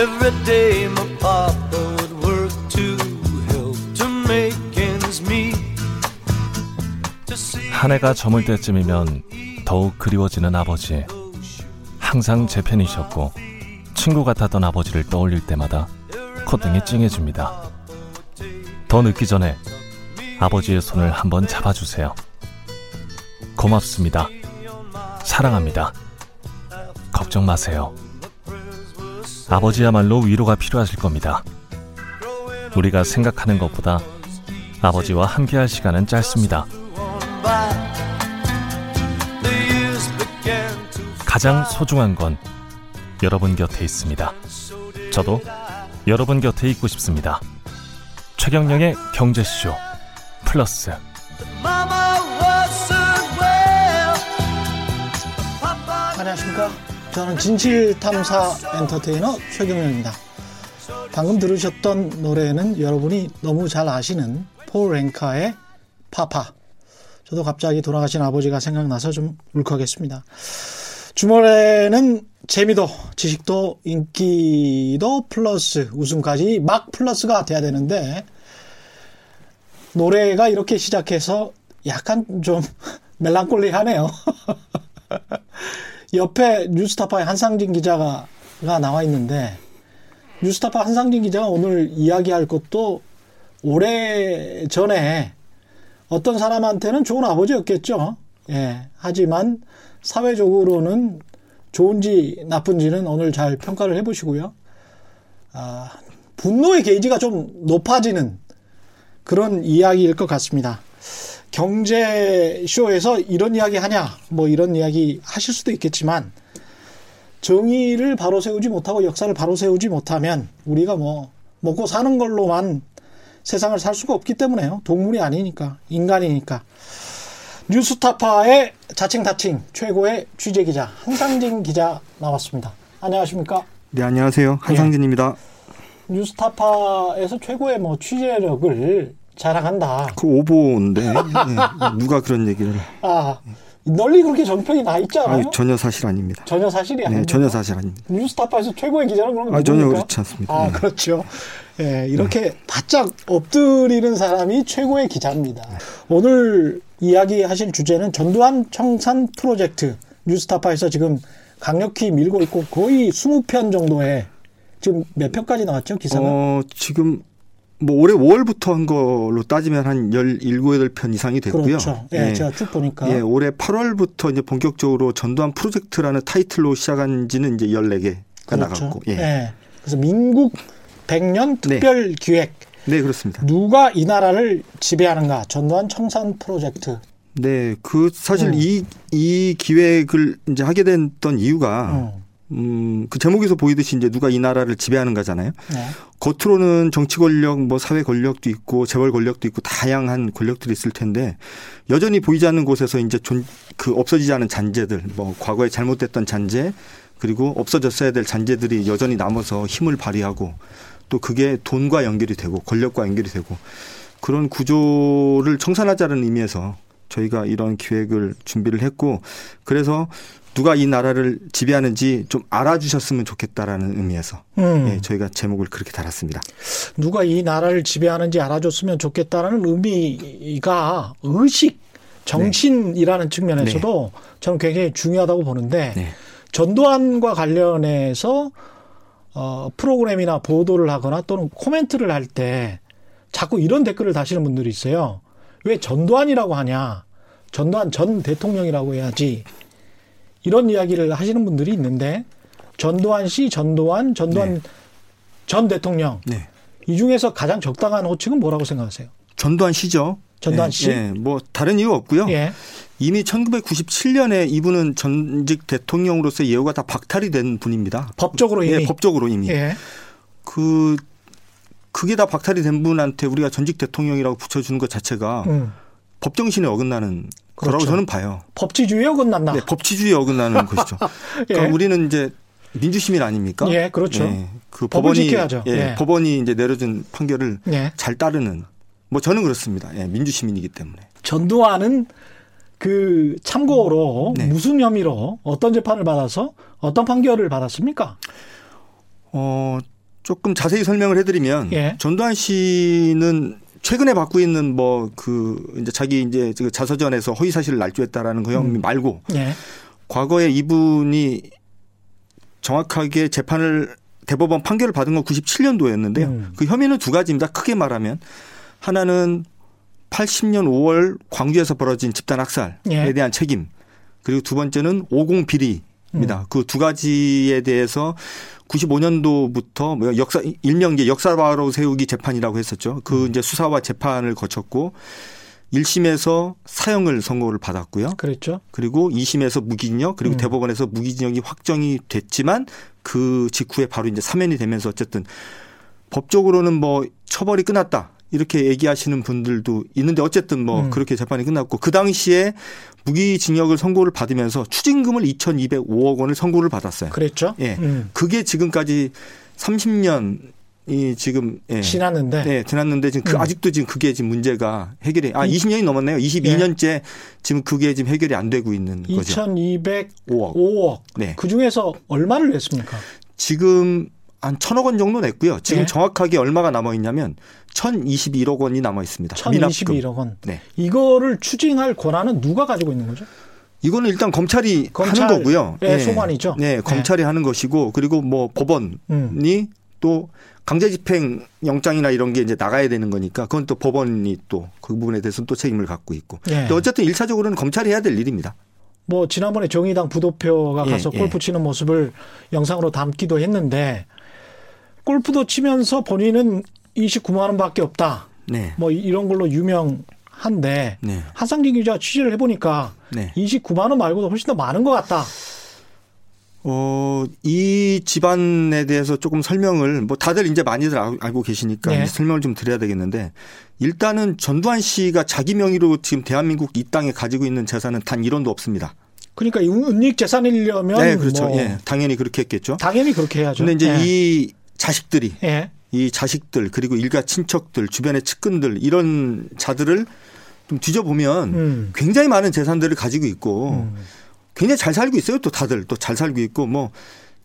Every day my papa would work to help to make ends meet. 한 해가 저물 때쯤이면 더욱 그리워지는 아버지. 항상 제 편이셨고 친구 같았던 아버지를 떠올릴 때마다 콧등이 찡해집니다. 더 늦기 전에 아버지의 손을 한번 잡아주세요. 고맙습니다. 사랑합니다. 걱정 마세요. 아버지야말로 위로가 필요하실 겁니다. 우리가 생각하는 것보다 아버지와 함께할 시간은 짧습니다. 가장 소중한 건 여러분 곁에 있습니다. 저도 여러분 곁에 있고 싶습니다. 최경영의 경제쇼 플러스 안녕하십니까. 저는 진실탐사 엔터테이너 최경영입니다. 방금 들으셨던 노래는 여러분이 너무 잘 아시는 폴 랭카의 파파. 저도 갑자기 돌아가신 아버지가 생각나서 좀 울컥했습니다. 주말에는 재미도 지식도 인기도 플러스 웃음까지 막 플러스가 돼야 되는데 노래가 이렇게 시작해서 약간 좀 멜랑콜리하네요. 옆에 뉴스타파의 한상진 기자가 가 나와 있는데 뉴스타파 한상진 기자가 오늘 이야기할 것도 오래 전에 어떤 사람한테는 좋은 아버지였겠죠. 예. 하지만 사회적으로는 좋은지 나쁜지는 오늘 잘 평가를 해보시고요. 아, 분노의 게이지가 좀 높아지는 그런 이야기일 것 같습니다. 경제쇼에서 이런 이야기 하냐, 뭐 이런 이야기 하실 수도 있겠지만, 정의를 바로 세우지 못하고 역사를 바로 세우지 못하면 우리가 뭐 먹고 사는 걸로만 세상을 살 수가 없기 때문에요. 동물이 아니니까, 인간이니까. 뉴스타파의 자칭다칭 최고의 취재 기자 한상진 기자 나왔습니다. 안녕하십니까? 네, 안녕하세요. 한상진입니다. 뉴스타파에서 최고의 뭐 취재력을 자랑한다. 그 오보인데 네, 누가 그런 얘기를? 아, 널리 그렇게 정평이 나 있잖아요. 아유, 전혀 사실 아닙니다. 전혀 사실이 아니에요. 네, 전혀 사실 아닙니다. 뉴스타파에서 최고의 기자는 그런 거 아, 전혀? 그렇지 않습니다. 아, 네. 그렇죠. 예, 이렇게 바짝 엎드리는 사람이 최고의 기자입니다. 오늘 이야기하실 주제는 전두환 청산 프로젝트 뉴스타파에서 지금 강력히 밀고 있고 거의 20편 정도의 지금 몇 편까지 나왔죠, 기사가? 어, 지금 뭐 올해 5월부터 한 걸로 따지면 한 17, 8편 이상이 됐고요. 그렇죠. 예, 예. 제가 쭉 보니까. 예, 올해 8월부터 이제 본격적으로 전두환 프로젝트라는 타이틀로 시작한 지는 이제 14개가 그렇죠. 나갔고. 예. 예. 그래서 민국 100년 특별 기획 네, 그렇습니다. 누가 이 나라를 지배하는가 전두환 청산 프로젝트. 네, 그 사실 음. 이, 이 기획을 이제 하게 됐던 이유가 음. 음, 그 제목에서 보이듯이 이제 누가 이 나라를 지배하는가잖아요. 네. 겉으로는 정치 권력, 뭐 사회 권력도 있고 재벌 권력도 있고 다양한 권력들이 있을 텐데 여전히 보이지 않는 곳에서 이제 존, 그 없어지지 않은 잔재들, 뭐 과거에 잘못됐던 잔재 그리고 없어졌어야 될 잔재들이 여전히 남아서 힘을 발휘하고 또 그게 돈과 연결이 되고 권력과 연결이 되고 그런 구조를 청산하자는 의미에서 저희가 이런 기획을 준비를 했고 그래서 누가 이 나라를 지배하는지 좀 알아주셨으면 좋겠다라는 의미에서 음. 예, 저희가 제목을 그렇게 달았습니다. 누가 이 나라를 지배하는지 알아줬으면 좋겠다라는 의미가 의식, 정신이라는 측면에서도 저는 굉장히 중요하다고 보는데 네. 전두환과 관련해서 어, 프로그램이나 보도를 하거나 또는 코멘트를 할 때 자꾸 이런 댓글을 다시는 분들이 있어요. 왜 전두환이라고 하냐? 전두환 전 대통령이라고 해야지. 이런 이야기를 하시는 분들이 있는데 전두환 씨, 전두환, 전두환 네. 전 대통령 네. 이 중에서 가장 적당한 호칭은 뭐라고 생각하세요? 전두환 씨죠. 전두환 예, 씨? 예, 뭐 다른 이유 없고요. 예. 이미 1997년에 이분은 전직 대통령으로서 예우가 다 박탈이 된 분입니다. 법적으로 이미. 예, 법적으로 이미. 예. 그 그게 다 박탈이 된 분한테 우리가 전직 대통령이라고 붙여주는 것 자체가 음. 법정신에 어긋나는 거라고 그렇죠. 저는 봐요. 법치주의에 어긋난다. 네, 법치주의에 어긋나는 것이죠. 그러니까 예. 우리는 이제 민주시민 아닙니까? 예, 그렇죠. 그 법을 법원이 지켜야죠. 예, 예. 법원이 이제 내려준 판결을 예. 잘 따르는 뭐 저는 그렇습니다. 예, 민주시민이기 때문에. 전두환은 그 참고로 네. 무슨 혐의로 어떤 재판을 받아서 어떤 판결을 받았습니까? 어, 조금 자세히 설명을 해드리면 예. 전두환 씨는 최근에 받고 있는 뭐 그 이제 자기 이제 그 자서전에서 허위 사실을 날조했다라는 그 혐의 음. 말고 예. 과거에 이분이 정확하게 재판을 대법원 판결을 받은 건 97년도였는데요. 음. 그 혐의는 두 가지입니다. 크게 말하면 하나는 80년 5월 광주에서 벌어진 집단 학살에 예. 대한 책임. 그리고 두 번째는 50 비리입니다. 음. 그두 가지에 대해서 95년도부터 뭐 역사 일명 이제 역사 바로 세우기 재판이라고 했었죠. 그 음. 이제 수사와 재판을 거쳤고 1심에서 사형을 선고를 받았고요. 그랬죠. 그리고 2심에서 무기징역 그리고 음. 대법원에서 무기징역이 확정이 됐지만 그 직후에 바로 이제 사면이 되면서 어쨌든 법적으로는 뭐 처벌이 끝났다. 이렇게 얘기하시는 분들도 있는데 어쨌든 뭐 음. 그렇게 재판이 끝났고 그 당시에 무기징역을 선고를 받으면서 추징금을 2,205억 원을 선고를 받았어요. 그랬죠. 예. 음. 그게 지금까지 30년 이 지금 예. 지났는데 네, 지났는데 지금 그 음. 아직도 지금 그게 지금 문제가 해결이 아 이- 20년이 넘었네요. 22년째 지금 그게 지금 해결이 안 되고 있는 거죠. 2,205억. 5억. 네. 그 중에서 얼마를 냈습니까? 지금 한 천억 원 정도 냈고요. 지금 네. 정확하게 얼마가 남아 있냐면 1,021억 원이 남아 있습니다. 미납금. 1,021억 원. 네. 이거를 추징할 권한은 누가 가지고 있는 거죠? 이거는 일단 검찰이 검찰, 하는 거고요. 예, 소관이죠. 네, 네. 검찰이 하는 것이고 그리고 뭐 법원이 음. 또 강제 집행 영장이나 이런 게 이제 나가야 되는 거니까 그건 또 법원이 또 그 부분에 대해서는 또 책임을 갖고 있고. 예. 어쨌든 일차적으로는 검찰이 해야 될 일입니다. 뭐 지난번에 정의당 부도표가 예, 가서 예. 골프 치는 모습을 영상으로 담기도 했는데 골프도 치면서 본인은 29만 원밖에 없다. 네. 뭐 이런 걸로 유명한데 네. 한상진 기자 취재를 해보니까 네. 29만 원 말고도 훨씬 더 많은 것 같다. 어, 이 집안에 대해서 조금 설명을 뭐 다들 이제 많이들 알- 알고 계시니까 네. 설명을 좀 드려야 되겠는데 일단은 전두환 씨가 자기 명의로 지금 대한민국 이 땅에 가지고 있는 재산은 단 1원도 없습니다. 그러니까 이 은닉 재산이려면 네, 그렇죠. 뭐 예. 당연히 그렇게 했겠죠. 당연히 그렇게 해야죠. 근데 이제 예. 이 자식들이 예. 이 자식들 그리고 일가 친척들 주변의 측근들 이런 자들을 좀 뒤져보면 음. 굉장히 많은 재산들을 가지고 있고 음. 굉장히 잘 살고 있어요. 또 다들 또 잘 살고 있고 뭐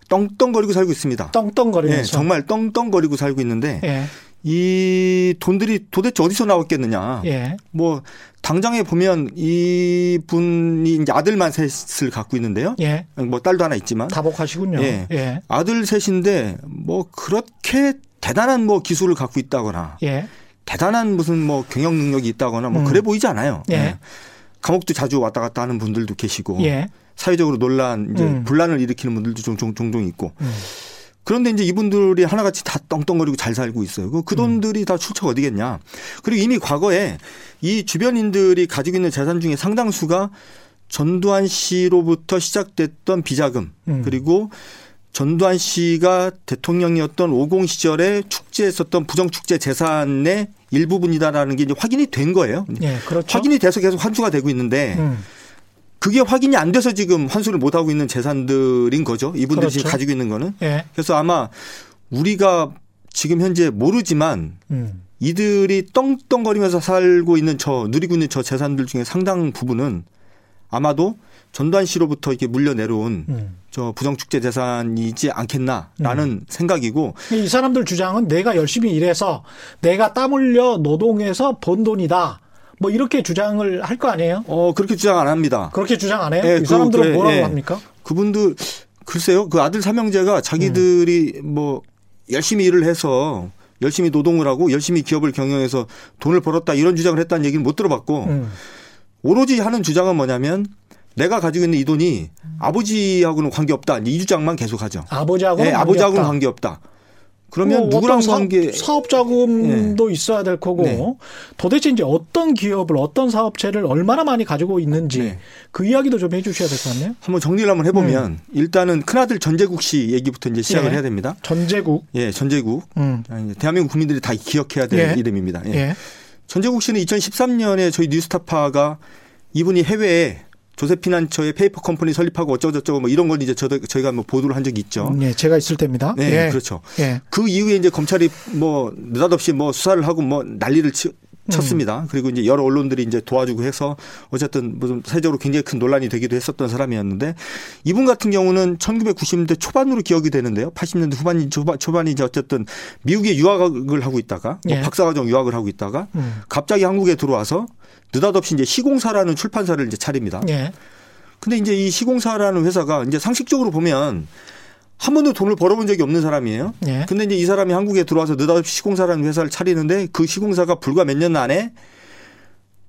떵떵거리고 살고 있습니다. 떵떵거리면서. 예, 정말 떵떵거리고 살고 있는데 예. 이 돈들이 도대체 어디서 나왔겠느냐. 예. 뭐 당장에 보면 이 분이 이제 아들만 셋을 갖고 있는데요. 예. 뭐 딸도 하나 있지만 다복하시군요. 예. 예. 아들 셋인데 뭐 그렇게 대단한 뭐 기술을 갖고 있다거나 예. 대단한 무슨 뭐 경영 능력이 있다거나 뭐 음. 그래 보이지 않아요. 예. 감옥도 자주 왔다 갔다 하는 분들도 계시고 예. 사회적으로 논란 이제 음. 분란을 일으키는 분들도 종 종 종종 있고 음. 그런데 이제 이분들이 하나같이 다 떵떵거리고 잘 살고 있어요. 그- 음. 그 돈들이 다 출처가 어디겠냐. 그리고 이미 과거에 이 주변인들이 가지고 있는 재산 중에 상당수가 전두환 씨로부터 시작됐던 비자금 음. 그리고 전두환 씨가 대통령이었던 50 시절에 축제했었던 부정축제 재산의 일부분이다라는 게 이제 확인이 된 거예요. 예. 그렇죠. 확인이 돼서 계속 환수가 되고 있는데 음. 그게 확인이 안 돼서 지금 환수를 못 하고 있는 재산들인 거죠. 이분들이 지금 그렇죠. 가지고 있는 거는. 예. 그래서 아마 우리가 지금 현재 모르지만 음. 이들이 떵떵거리면서 살고 있는 저 누리고 있는 저 재산들 중에 상당 부분은 아마도 전두환 씨로부터 이렇게 물려 내려온 음. 저 부정축제 재산이지 않겠나라는 생각이고 이 사람들 주장은 내가 열심히 일해서 내가 땀 흘려 노동해서 번 돈이다. 뭐 이렇게 주장을 할 거 아니에요? 어 그렇게 주장 안 합니다. 그렇게 주장 안 해요? 예, 이 그- 사람들은 그래, 뭐라고 예. 합니까? 그분들 글쎄요 그 아들 삼형제가 자기들이 뭐 열심히 일을 해서 열심히 노동을 하고 열심히 기업을 경영해서 돈을 벌었다 이런 주장을 했다는 얘기는 못 들어봤고 음. 오로지 하는 주장은 뭐냐면 내가 가지고 있는 이 돈이 아버지하고는 관계없다 이 주장만 계속하죠. 아버지하고는 네, 관계없다. 아버지하고는 관계없다. 그러면 뭐 누구랑 관계? 사, 사업 자금도 있어야 될 거고 네. 도대체 이제 어떤 기업을 어떤 사업체를 얼마나 많이 가지고 있는지 네. 그 이야기도 좀 해주셔야 될 것 같네요. 한번 정리를 한번 해보면 일단은 큰아들 전재국 씨 얘기부터 이제 시작을 음. 예. 해야 됩니다. 전재국. 예, 전재국. 음. 아, 대한민국 국민들이 다 기억해야 될 예. 이름입니다. 예. 예. 전재국 씨는 2013년에 저희 뉴스타파가 이분이 해외에 조세피난처의 페이퍼 컴퍼니 설립하고 어쩌고저쩌고 뭐 이런 걸 이제 저, 저희가 뭐 보도를 한 적이 있죠. 음, 예, 제가 있을 때입니다. 네, 예. 그렇죠. 예. 그 이후에 이제 검찰이 뭐 느닷없이 뭐 수사를 하고 뭐 난리를 치, 쳤습니다. 그리고 이제 여러 언론들이 이제 도와주고 해서 어쨌든 무슨 사회적으로 굉장히 큰 논란이 되기도 했었던 사람이었는데 이분 같은 경우는 1990년대 초반으로 기억이 되는데요. 80년대 후반이 초반, 초반이 이제 어쨌든 미국에 유학을 하고 있다가 뭐 예. 박사과정 유학을 하고 있다가 음. 갑자기 한국에 들어와서 느닷없이 이제 시공사라는 출판사를 이제 차립니다. 예. 근데 이제 이 시공사라는 회사가 이제 상식적으로 보면 한 번도 돈을 벌어본 적이 없는 사람이에요. 예. 근데 이제 이 사람이 한국에 들어와서 느닷없이 시공사라는 회사를 차리는데 그 시공사가 불과 몇 년 안에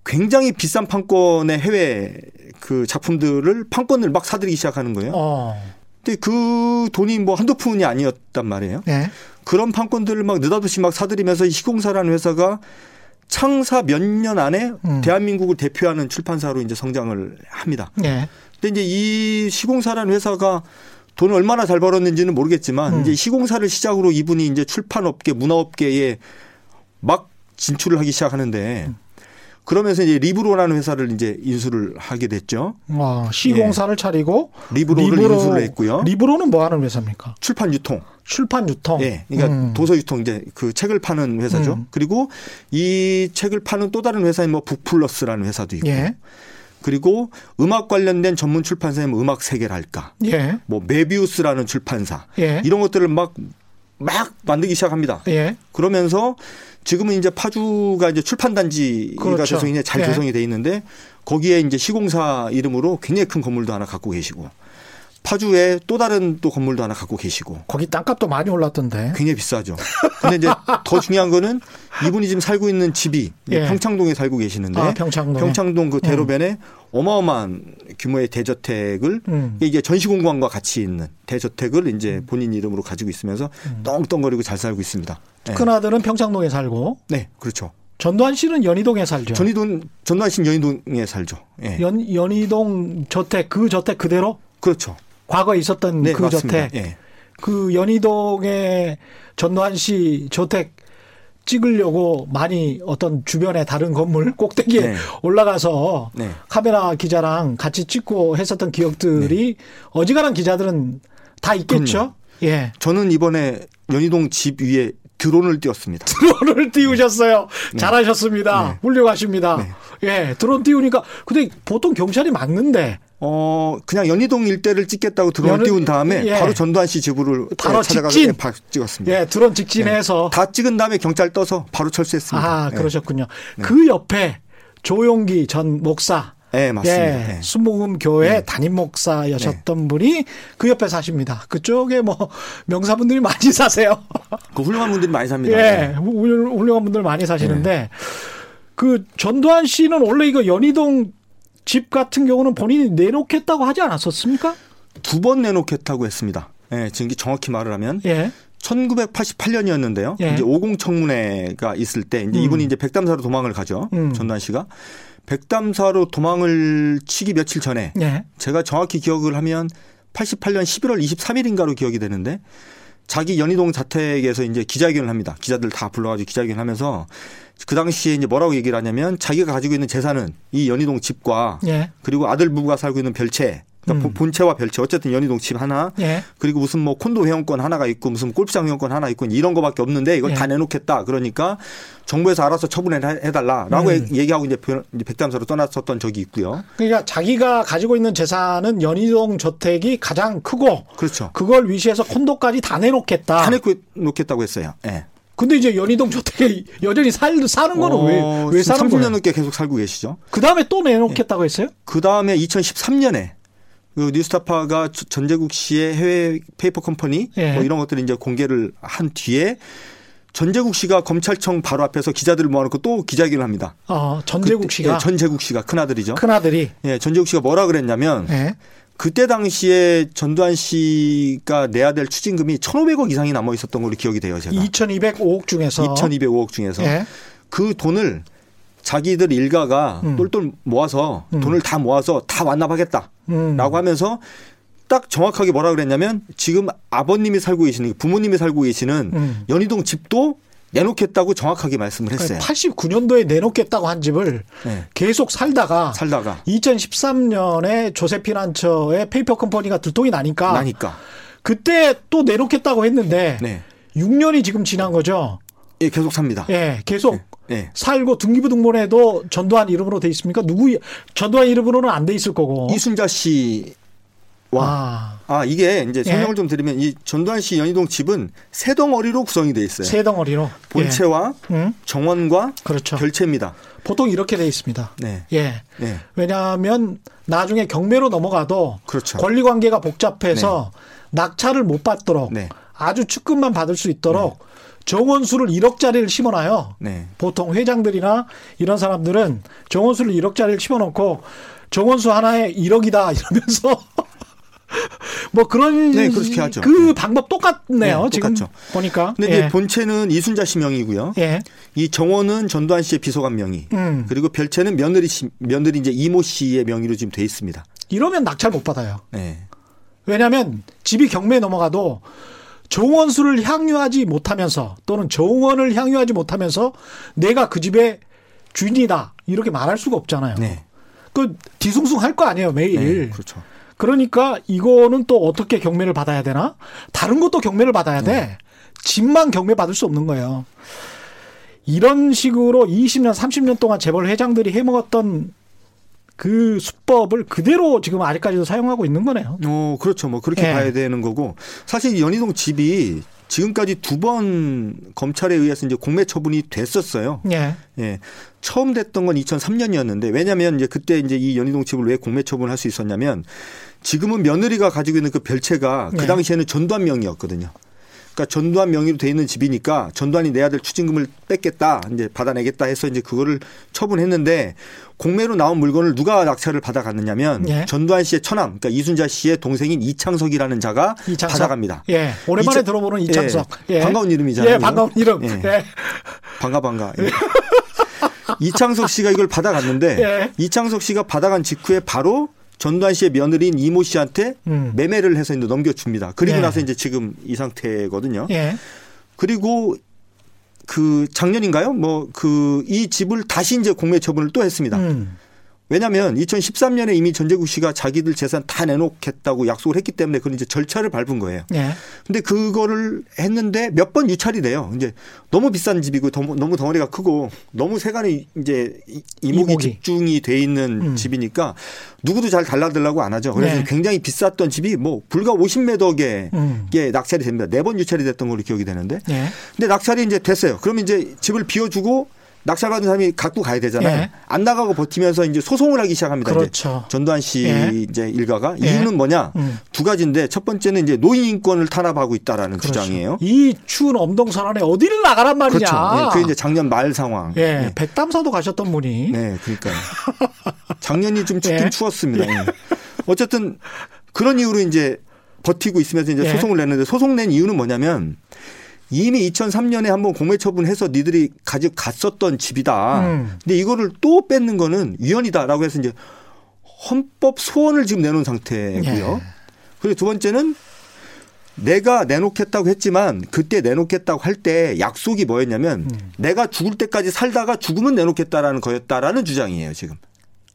굉장히 비싼 판권의 해외 그 작품들을 판권을 막 사들이기 시작하는 거예요. 어. 근데 그 돈이 뭐 한두 푼이 아니었단 말이에요. 예. 그런 판권들을 막 느닷없이 막 사들이면서 이 시공사라는 회사가 창사 몇 년 안에 음. 대한민국을 대표하는 출판사로 이제 성장을 합니다. 예. 근데 이제 이 시공사라는 회사가 돈을 얼마나 잘 벌었는지는 모르겠지만 음. 이제 시공사를 시작으로 이분이 이제 출판업계, 문화업계에 막 진출을 하기 시작하는데 그러면서 이제 리브로라는 회사를 이제 인수를 하게 됐죠. 어, 시공사를 차리고 리브로를 인수를 했고요. 리브로는 뭐 하는 회사입니까? 출판 유통. 출판 유통. 예. 그러니까 음. 도서 유통 이제 그 책을 파는 회사죠. 음. 그리고 이 책을 파는 또 다른 회사인 뭐 북플러스라는 회사도 있고. 예. 그리고 음악 관련된 전문 출판사인 뭐 음악 세계랄까. 예. 뭐 메비우스라는 출판사. 예. 이런 것들을 막, 막 만들기 시작합니다. 예. 그러면서 지금은 이제 파주가 이제 출판단지가 그렇죠. 조성이 잘 예. 조성이 돼 있는데 거기에 이제 시공사 이름으로 굉장히 큰 건물도 하나 갖고 계시고 파주에 또 다른 또 건물도 하나 갖고 계시고 거기 땅값도 많이 올랐던데. 굉장히 비싸죠. 근데 이제 더 중요한 거는 이분이 지금 살고 있는 집이 예. 평창동에 살고 계시는데 아, 평창동에. 평창동 그 대로변에 어마어마한 규모의 대저택을 음. 이게 전시공간과 같이 있는 대저택을 이제 본인 이름으로 가지고 있으면서 음. 떵떵거리고 잘 살고 있습니다. 네. 큰 아들은 평창동에 살고 네, 그렇죠. 전두환 씨는 연희동에 살죠. 전이동 전남신 연희동에 살죠. 예. 연, 연희동 저택 그 저택 그대로 그렇죠. 과거에 있었던 네, 그 맞습니다. 저택 예. 그 연희동에 전두환 씨 저택 찍으려고 많이 어떤 주변에 다른 건물 꼭대기에 네. 올라가서 네. 카메라 기자랑 같이 찍고 했었던 기억들이 어지간한 기자들은 다 있겠죠. 예. 저는 이번에 연희동 집 위에 드론을 띄웠습니다. 드론을 띄우셨어요. 잘하셨습니다. 네. 훌륭하십니다. 네. 예, 드론 띄우니까 근데 보통 경찰이 막는데 어 그냥 연희동 일대를 찍겠다고 드론을 띄운 다음에 예. 바로 전두환 씨 집으로 바로 찾아가서 직진. 예, 바- 찍었습니다. 예, 드론 직진해서 다 찍은 다음에 경찰 떠서 바로 철수했습니다. 아, 예. 그러셨군요. 그 옆에 조용기 전 목사 예, 맞습니다. 예, 예. 순복음 교회 담임 목사여셨던 분이 그 옆에 사십니다. 그쪽에 뭐 명사분들이 많이 사세요. 그 훌륭한 분들이 많이 삽니다. 예, 예. 훌- 훌륭한 분들 많이 사시는데 그 전두환 씨는 원래 이거 연희동 집 같은 경우는 본인이 내놓겠다고 하지 않았었습니까? 두 번 내놓겠다고 했습니다. 예, 지금 정확히 말을 하면 예. 1988년이었는데요. 예. 이제 오공청문회가 있을 때 이제 음. 이분이 이제 백담사로 도망을 가죠. 음. 전두환 씨가 백담사로 도망을 치기 며칠 전에 예. 제가 정확히 기억을 하면 88년 11월 23일인가로 기억이 되는데 자기 연희동 자택에서 이제 기자회견을 합니다. 기자들 다 불러가지고 기자회견을 하면서 그 당시에 이제 뭐라고 얘기를 하냐면 자기가 가지고 있는 재산은 이 연희동 집과 예. 그리고 아들 부부가 살고 있는 별채 그러니까 음. 본체와 별채 어쨌든 연희동 집 하나 예. 그리고 무슨 뭐 콘도 회원권 하나가 있고 무슨 골프장 회원권 하나 있고 이런 거밖에 없는데 이걸 예. 다 내놓겠다. 그러니까 정부에서 알아서 처분해달라라고 음. 얘기하고 이제 백담사로 떠났었던 적이 있고요. 그러니까 자기가 가지고 있는 재산은 연희동 저택이 가장 크고 그렇죠. 그걸 위시해서 콘도까지 다 내놓겠다. 다 내놓겠다고 했어요. 예. 근데 이제 연희동 저택에 여전히 살, 사는 거는 왜, 어, 왜 지금 사는 30년 거예요? 넘게 계속 살고 계시죠. 그 다음에 또 내놓겠다고 했어요? 그 다음에 2013년에 그 뉴스타파가 저- 전재국 씨의 해외 페이퍼 컴퍼니 예. 뭐 이런 것들을 이제 공개를 한 뒤에 전재국 씨가 검찰청 바로 앞에서 기자들을 모아놓고 또 기자회견을 합니다. 어, 전재국 씨가 예, 전재국 씨가 큰 아들이죠. 큰 아들이 예, 전재국 씨가 뭐라 그랬냐면 예. 그때 당시에 전두환 씨가 내야 될 추징금이 1,500억 이상이 남아 있었던 걸로 기억이 돼요, 제가. 2,205억 중에서 2,205억 중에서 예. 그 돈을 자기들 일가가 음. 똘똘 모아서 음. 돈을 다 모아서 다 완납하겠다라고 음. 하면서 딱 정확하게 뭐라 그랬냐면 지금 아버님이 살고 계시는 부모님이 살고 계시는 음. 연희동 집도 내놓겠다고 정확하게 말씀을 했어요. 89년도에 내놓겠다고 한 집을 네. 계속 살다가 살다가 2013년에 조세피난처의 페이퍼 컴퍼니가 들통이 나니까 나니까 그때 또 내놓겠다고 했는데 네. 6년이 지금 지난 거죠. 예, 계속 삽니다. 예, 계속 네. 살고 등기부등본에도 전두환 이름으로 돼 있습니까? 누구 전두환 이름으로는 안 돼 있을 거고. 이순자 씨 와 아, 아, 이게 이제 설명을 예. 좀 드리면 이 전두환 씨 연희동 집은 세 덩어리로 구성이 돼 있어요. 세 덩어리로. 본채와 예. 응? 정원과 그렇죠. 별채입니다. 보통 이렇게 돼 있습니다. 네. 예. 네. 왜냐하면 나중에 경매로 넘어가도 그렇죠. 권리 관계가 복잡해서 낙찰을 못 받도록 네. 아주 축급만 받을 수 있도록 정원수를 1억짜리를 심어놔요. 네. 보통 회장들이나 이런 사람들은 정원수를 1억짜리를 심어놓고 정원수 하나에 1억이다 이러면서 뭐 그런 네, 그렇게 하죠. 그 네. 방법 똑같네요. 네, 지금 똑같죠. 보니까. 근데 예. 본체는 이순자 씨 명의고요. 예. 이 정원은 전두환 씨의 비서관 명의. 음. 그리고 별채는 며느리 씨, 며느리 이제 이모 씨의 명의로 지금 돼 있습니다. 이러면 낙찰 못 받아요. 네. 왜냐하면 집이 경매에 넘어가도 정원수를 향유하지 못하면서 또는 정원을 향유하지 못하면서 내가 그 집의 주인이다 이렇게 말할 수가 없잖아요. 네. 그 뒤숭숭 할 거 아니에요 매일. 네. 그렇죠. 그러니까 이거는 또 어떻게 경매를 받아야 되나? 다른 것도 경매를 받아야 돼. 네. 집만 경매 받을 수 없는 거예요. 이런 식으로 20년, 30년 동안 재벌 회장들이 해먹었던 그 수법을 그대로 지금 아직까지도 사용하고 있는 거네요. 어, 그렇죠. 뭐 그렇게 예. 봐야 되는 거고 사실 이 연희동 집이 지금까지 두 번 검찰에 의해서 이제 공매 처분이 됐었어요. 예. 예. 처음 됐던 건 2003년이었는데 왜냐하면 이제 그때 이제 이 연희동 집을 왜 공매 처분을 할수 있었냐면 지금은 며느리가 가지고 있는 그 별채가 그 네. 당시에는 전두환 명의였거든요. 그러니까 전두환 명의로 돼 있는 집이니까 전두환이 내야 될 추징금을 뺏겠다, 이제 받아내겠다 해서 이제 그거를 처분했는데 공매로 나온 물건을 누가 낙찰을 받아갔느냐면 예. 전두환 씨의 처남, 그러니까 이순자 씨의 동생인 이창석이라는 자가 이창석. 받아갑니다. 예. 오랜만에 이창- 들어보는 이창석. 예. 예. 반가운 이름이잖아요. 예, 반가운 이름. 예. 예. 반가 반가. 예. 이창석 씨가 이걸 받아갔는데 예. 이창석 씨가 받아간 직후에 바로 전두환 씨의 며느리인 이모 씨한테 음. 매매를 해서 이제 넘겨줍니다. 그리고 예. 나서 이제 지금 이 상태거든요. 예. 그리고 그 작년인가요? 뭐 그 이 집을 다시 이제 공매 처분을 또 했습니다. 음. 왜냐하면 2013년에 이미 전재국 씨가 자기들 재산 다 내놓겠다고 약속을 했기 때문에 그런 이제 절차를 밟은 거예요. 예. 근데 그거를 했는데 몇 번 유찰이 돼요. 이제 너무 비싼 집이고 너무, 덩어리가 크고 너무 세간이 이제 이- 이목이, 이목이. 집중이 돼 있는 음. 집이니까 누구도 잘 달라들라고 안 하죠. 그래서 네. 굉장히 비쌌던 집이 뭐 불과 50m에 음. 게 낙찰이 됩니다. 네 번 유찰이 됐던 걸로 기억이 되는데. 예. 근데 낙찰이 이제 됐어요. 그러면 이제 집을 비워주고 낙찰받은 사람이 갖고 가야 되잖아요. 예. 안 나가고 버티면서 이제 소송을 하기 시작합니다. 그렇죠. 이제 전두환 씨 예. 이제 일가가 예. 이유는 뭐냐? 음. 두 가지인데 첫 번째는 이제 노인 인권을 탄압하고 있다라는 그렇죠. 주장이에요. 이 추운 엄동선언에 어디를 나가란 말이냐. 그렇죠. 예, 그게 이제 작년 말 상황. 예. 예. 백담사도 가셨던 분이. 네, 그러니까요. 작년이 좀 춥긴 예. 추웠습니다. 예. 어쨌든 그런 이유로 이제 버티고 있으면서 이제 예. 소송을 냈는데 소송 낸 이유는 뭐냐면 이미 2003년에 한번 공매 처분해서 니들이 가지고 갔었던 집이다. 음. 근데 이거를 또 뺏는 거는 위헌이다라고 해서 이제 헌법 소원을 지금 내놓은 상태고요. 예. 그리고 두 번째는 내가 내놓겠다고 했지만 그때 내놓겠다고 할 때 약속이 뭐였냐면 음. 내가 죽을 때까지 살다가 죽으면 내놓겠다라는 거였다라는 주장이에요 지금.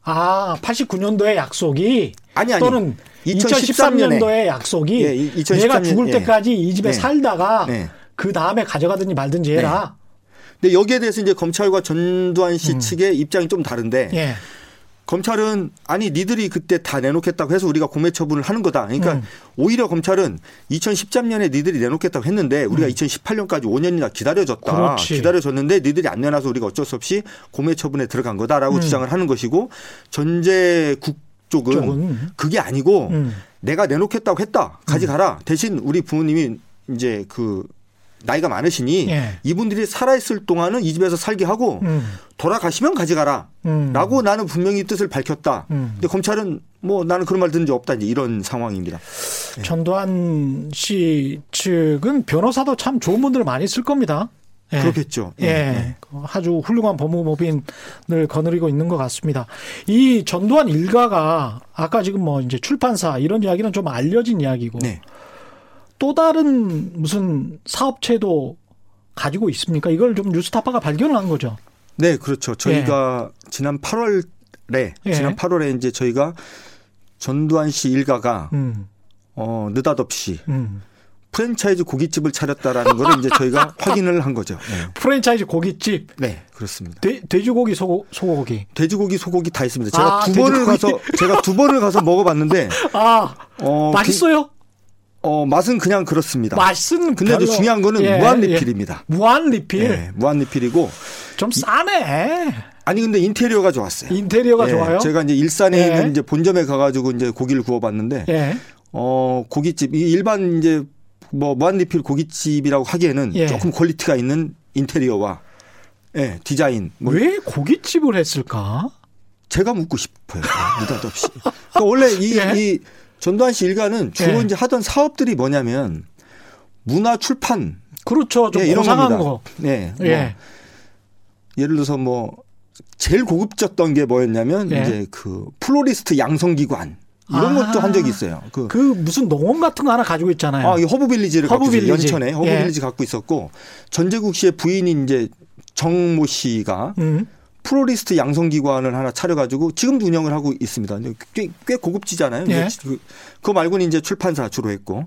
아, 89년도의 약속이 아니 아니. 또는 2013 년에. 2013년도의 약속이 예, 이- 2013 내가 년, 죽을 예. 때까지 이 집에 네. 살다가 네. 그 다음에 가져가든지 말든지 해라. 근데 여기에 대해서 이제 검찰과 전두환 씨 측의 입장이 좀 다른데 음. 예. 검찰은 아니 니들이 그때 다 내놓겠다고 해서 우리가 공매 처분을 하는 거다. 그러니까 음. 오히려 검찰은 2013년에 니들이 내놓겠다고 했는데 우리가 2018년까지 5년이나 기다려줬다. 음. 그렇지. 기다려줬는데 니들이 안 내놔서 우리가 어쩔 수 없이 공매 처분에 들어간 거다라고 음. 주장을 하는 것이고 전제국 쪽은, 쪽은. 그게 아니고 음. 내가 내놓겠다고 했다. 가져가라. 대신 우리 부모님이 이제 그 나이가 많으시니 예. 이분들이 살아있을 동안은 이 집에서 살게 하고 음. 돌아가시면 가져가라. 음. 라고 나는 분명히 뜻을 밝혔다. 음. 근데 검찰은 뭐 나는 그런 말 들은 적 없다. 이제 이런 상황입니다. 전두환 씨 측은 변호사도 참 좋은 분들 많이 쓸 겁니다. 예. 그렇겠죠. 예. 예. 아주 훌륭한 법무법인을 거느리고 있는 것 같습니다. 이 전두환 일가가 아까 지금 뭐 이제 출판사 이런 이야기는 좀 알려진 이야기고 네. 또 다른 무슨 사업체도 가지고 있습니까? 이걸 좀 뉴스타파가 발견을 한 거죠. 네, 그렇죠. 저희가 지난 8월에 예. 지난 8월에 이제 저희가 전두환 씨 일가가 음, 어 느닷없이 음. 프랜차이즈 고깃집을 차렸다라는 거를 이제 저희가 확인을 한 거죠. 네. 프랜차이즈 고깃집. 네, 그렇습니다. 돼, 돼지고기, 소고, 소고기. 돼지고기, 소고기 다 있습니다. 제가 아, 두 번을 돼지고기. 가서 제가 두 번을 가서 먹어봤는데 아, 어, 맛있어요? 그, 어 맛은 그냥 그렇습니다. 맛은 근데 별로- 중요한 거는 예, 무한 예. 리필입니다. 무한 리필. 네, 무한 리필이고 좀 싸네. 아니 근데 인테리어가 좋았어요. 인테리어가 예, 좋아요. 제가 이제 일산에 예. 있는 이제 본점에 가가지고 이제 고기를 구워봤는데 예. 어 고깃집 이 일반 이제 뭐 무한 리필 고깃집이라고 하기에는 예. 조금 quality가 있는 인테리어와 예 디자인 뭐 왜 고깃집을 했을까? 제가 묻고 싶어요. 느닷없이. 그러니까 원래 이, 예. 이 전두환 씨 일가는 주로 예. 이제 하던 사업들이 뭐냐면 문화 출판 그렇죠. 좀 예, 이런 겁니다. 거. 네. 뭐 예. 예를 들어서 뭐 제일 고급졌던 게 뭐였냐면 예. 이제 그 플로리스트 양성기관 이런 아. 것도 한 적이 있어요. 그 그 무슨 농원 같은 거 하나 가지고 있잖아요. 아, 이 허브빌리지를 갖고 있어요. 연천에 허브빌리지 갖고 있었고 전재국 씨의 부인이 이제 정모 씨가 음. 프로리스트 양성기관을 하나 차려가지고 지금도 운영을 하고 있습니다. 꽤, 꽤 고급지잖아요. 예. 이제 그- 그거 말고는 이제 출판사 주로 했고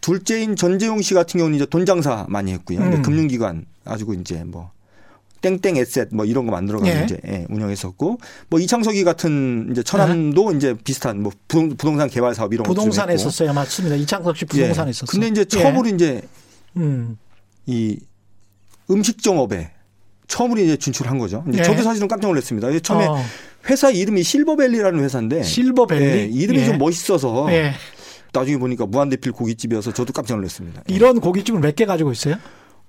둘째인 전재용 씨 같은 경우는 이제 돈 장사 많이 했고요. 음. 금융기관 가지고 이제 뭐 땡땡 에셋 뭐 이런 거 만들어가지고 예. 이제 예, 운영했었고 뭐 이창석이 같은 이제 천안도 이제 비슷한 뭐 부동, 부동산 개발 사업 이런 좀 했고. 있었어요. 맞습니다. 이창섭 씨 부동산에 예. 있었어요. 근데 이제 처음으로 이제 예. 음. 이 음식점업에 처음으로 이제 진출한 거죠. 이제 예. 저도 사실은 깜짝 놀랐습니다. 처음에 어. 회사 이름이 실버밸리라는 회사인데 실버밸리? 예, 이름이 예. 좀 멋있어서 예. 나중에 보니까 무한대필 고깃집이어서 저도 깜짝 놀랐습니다. 예. 이런 고깃집을 몇 개 가지고 있어요?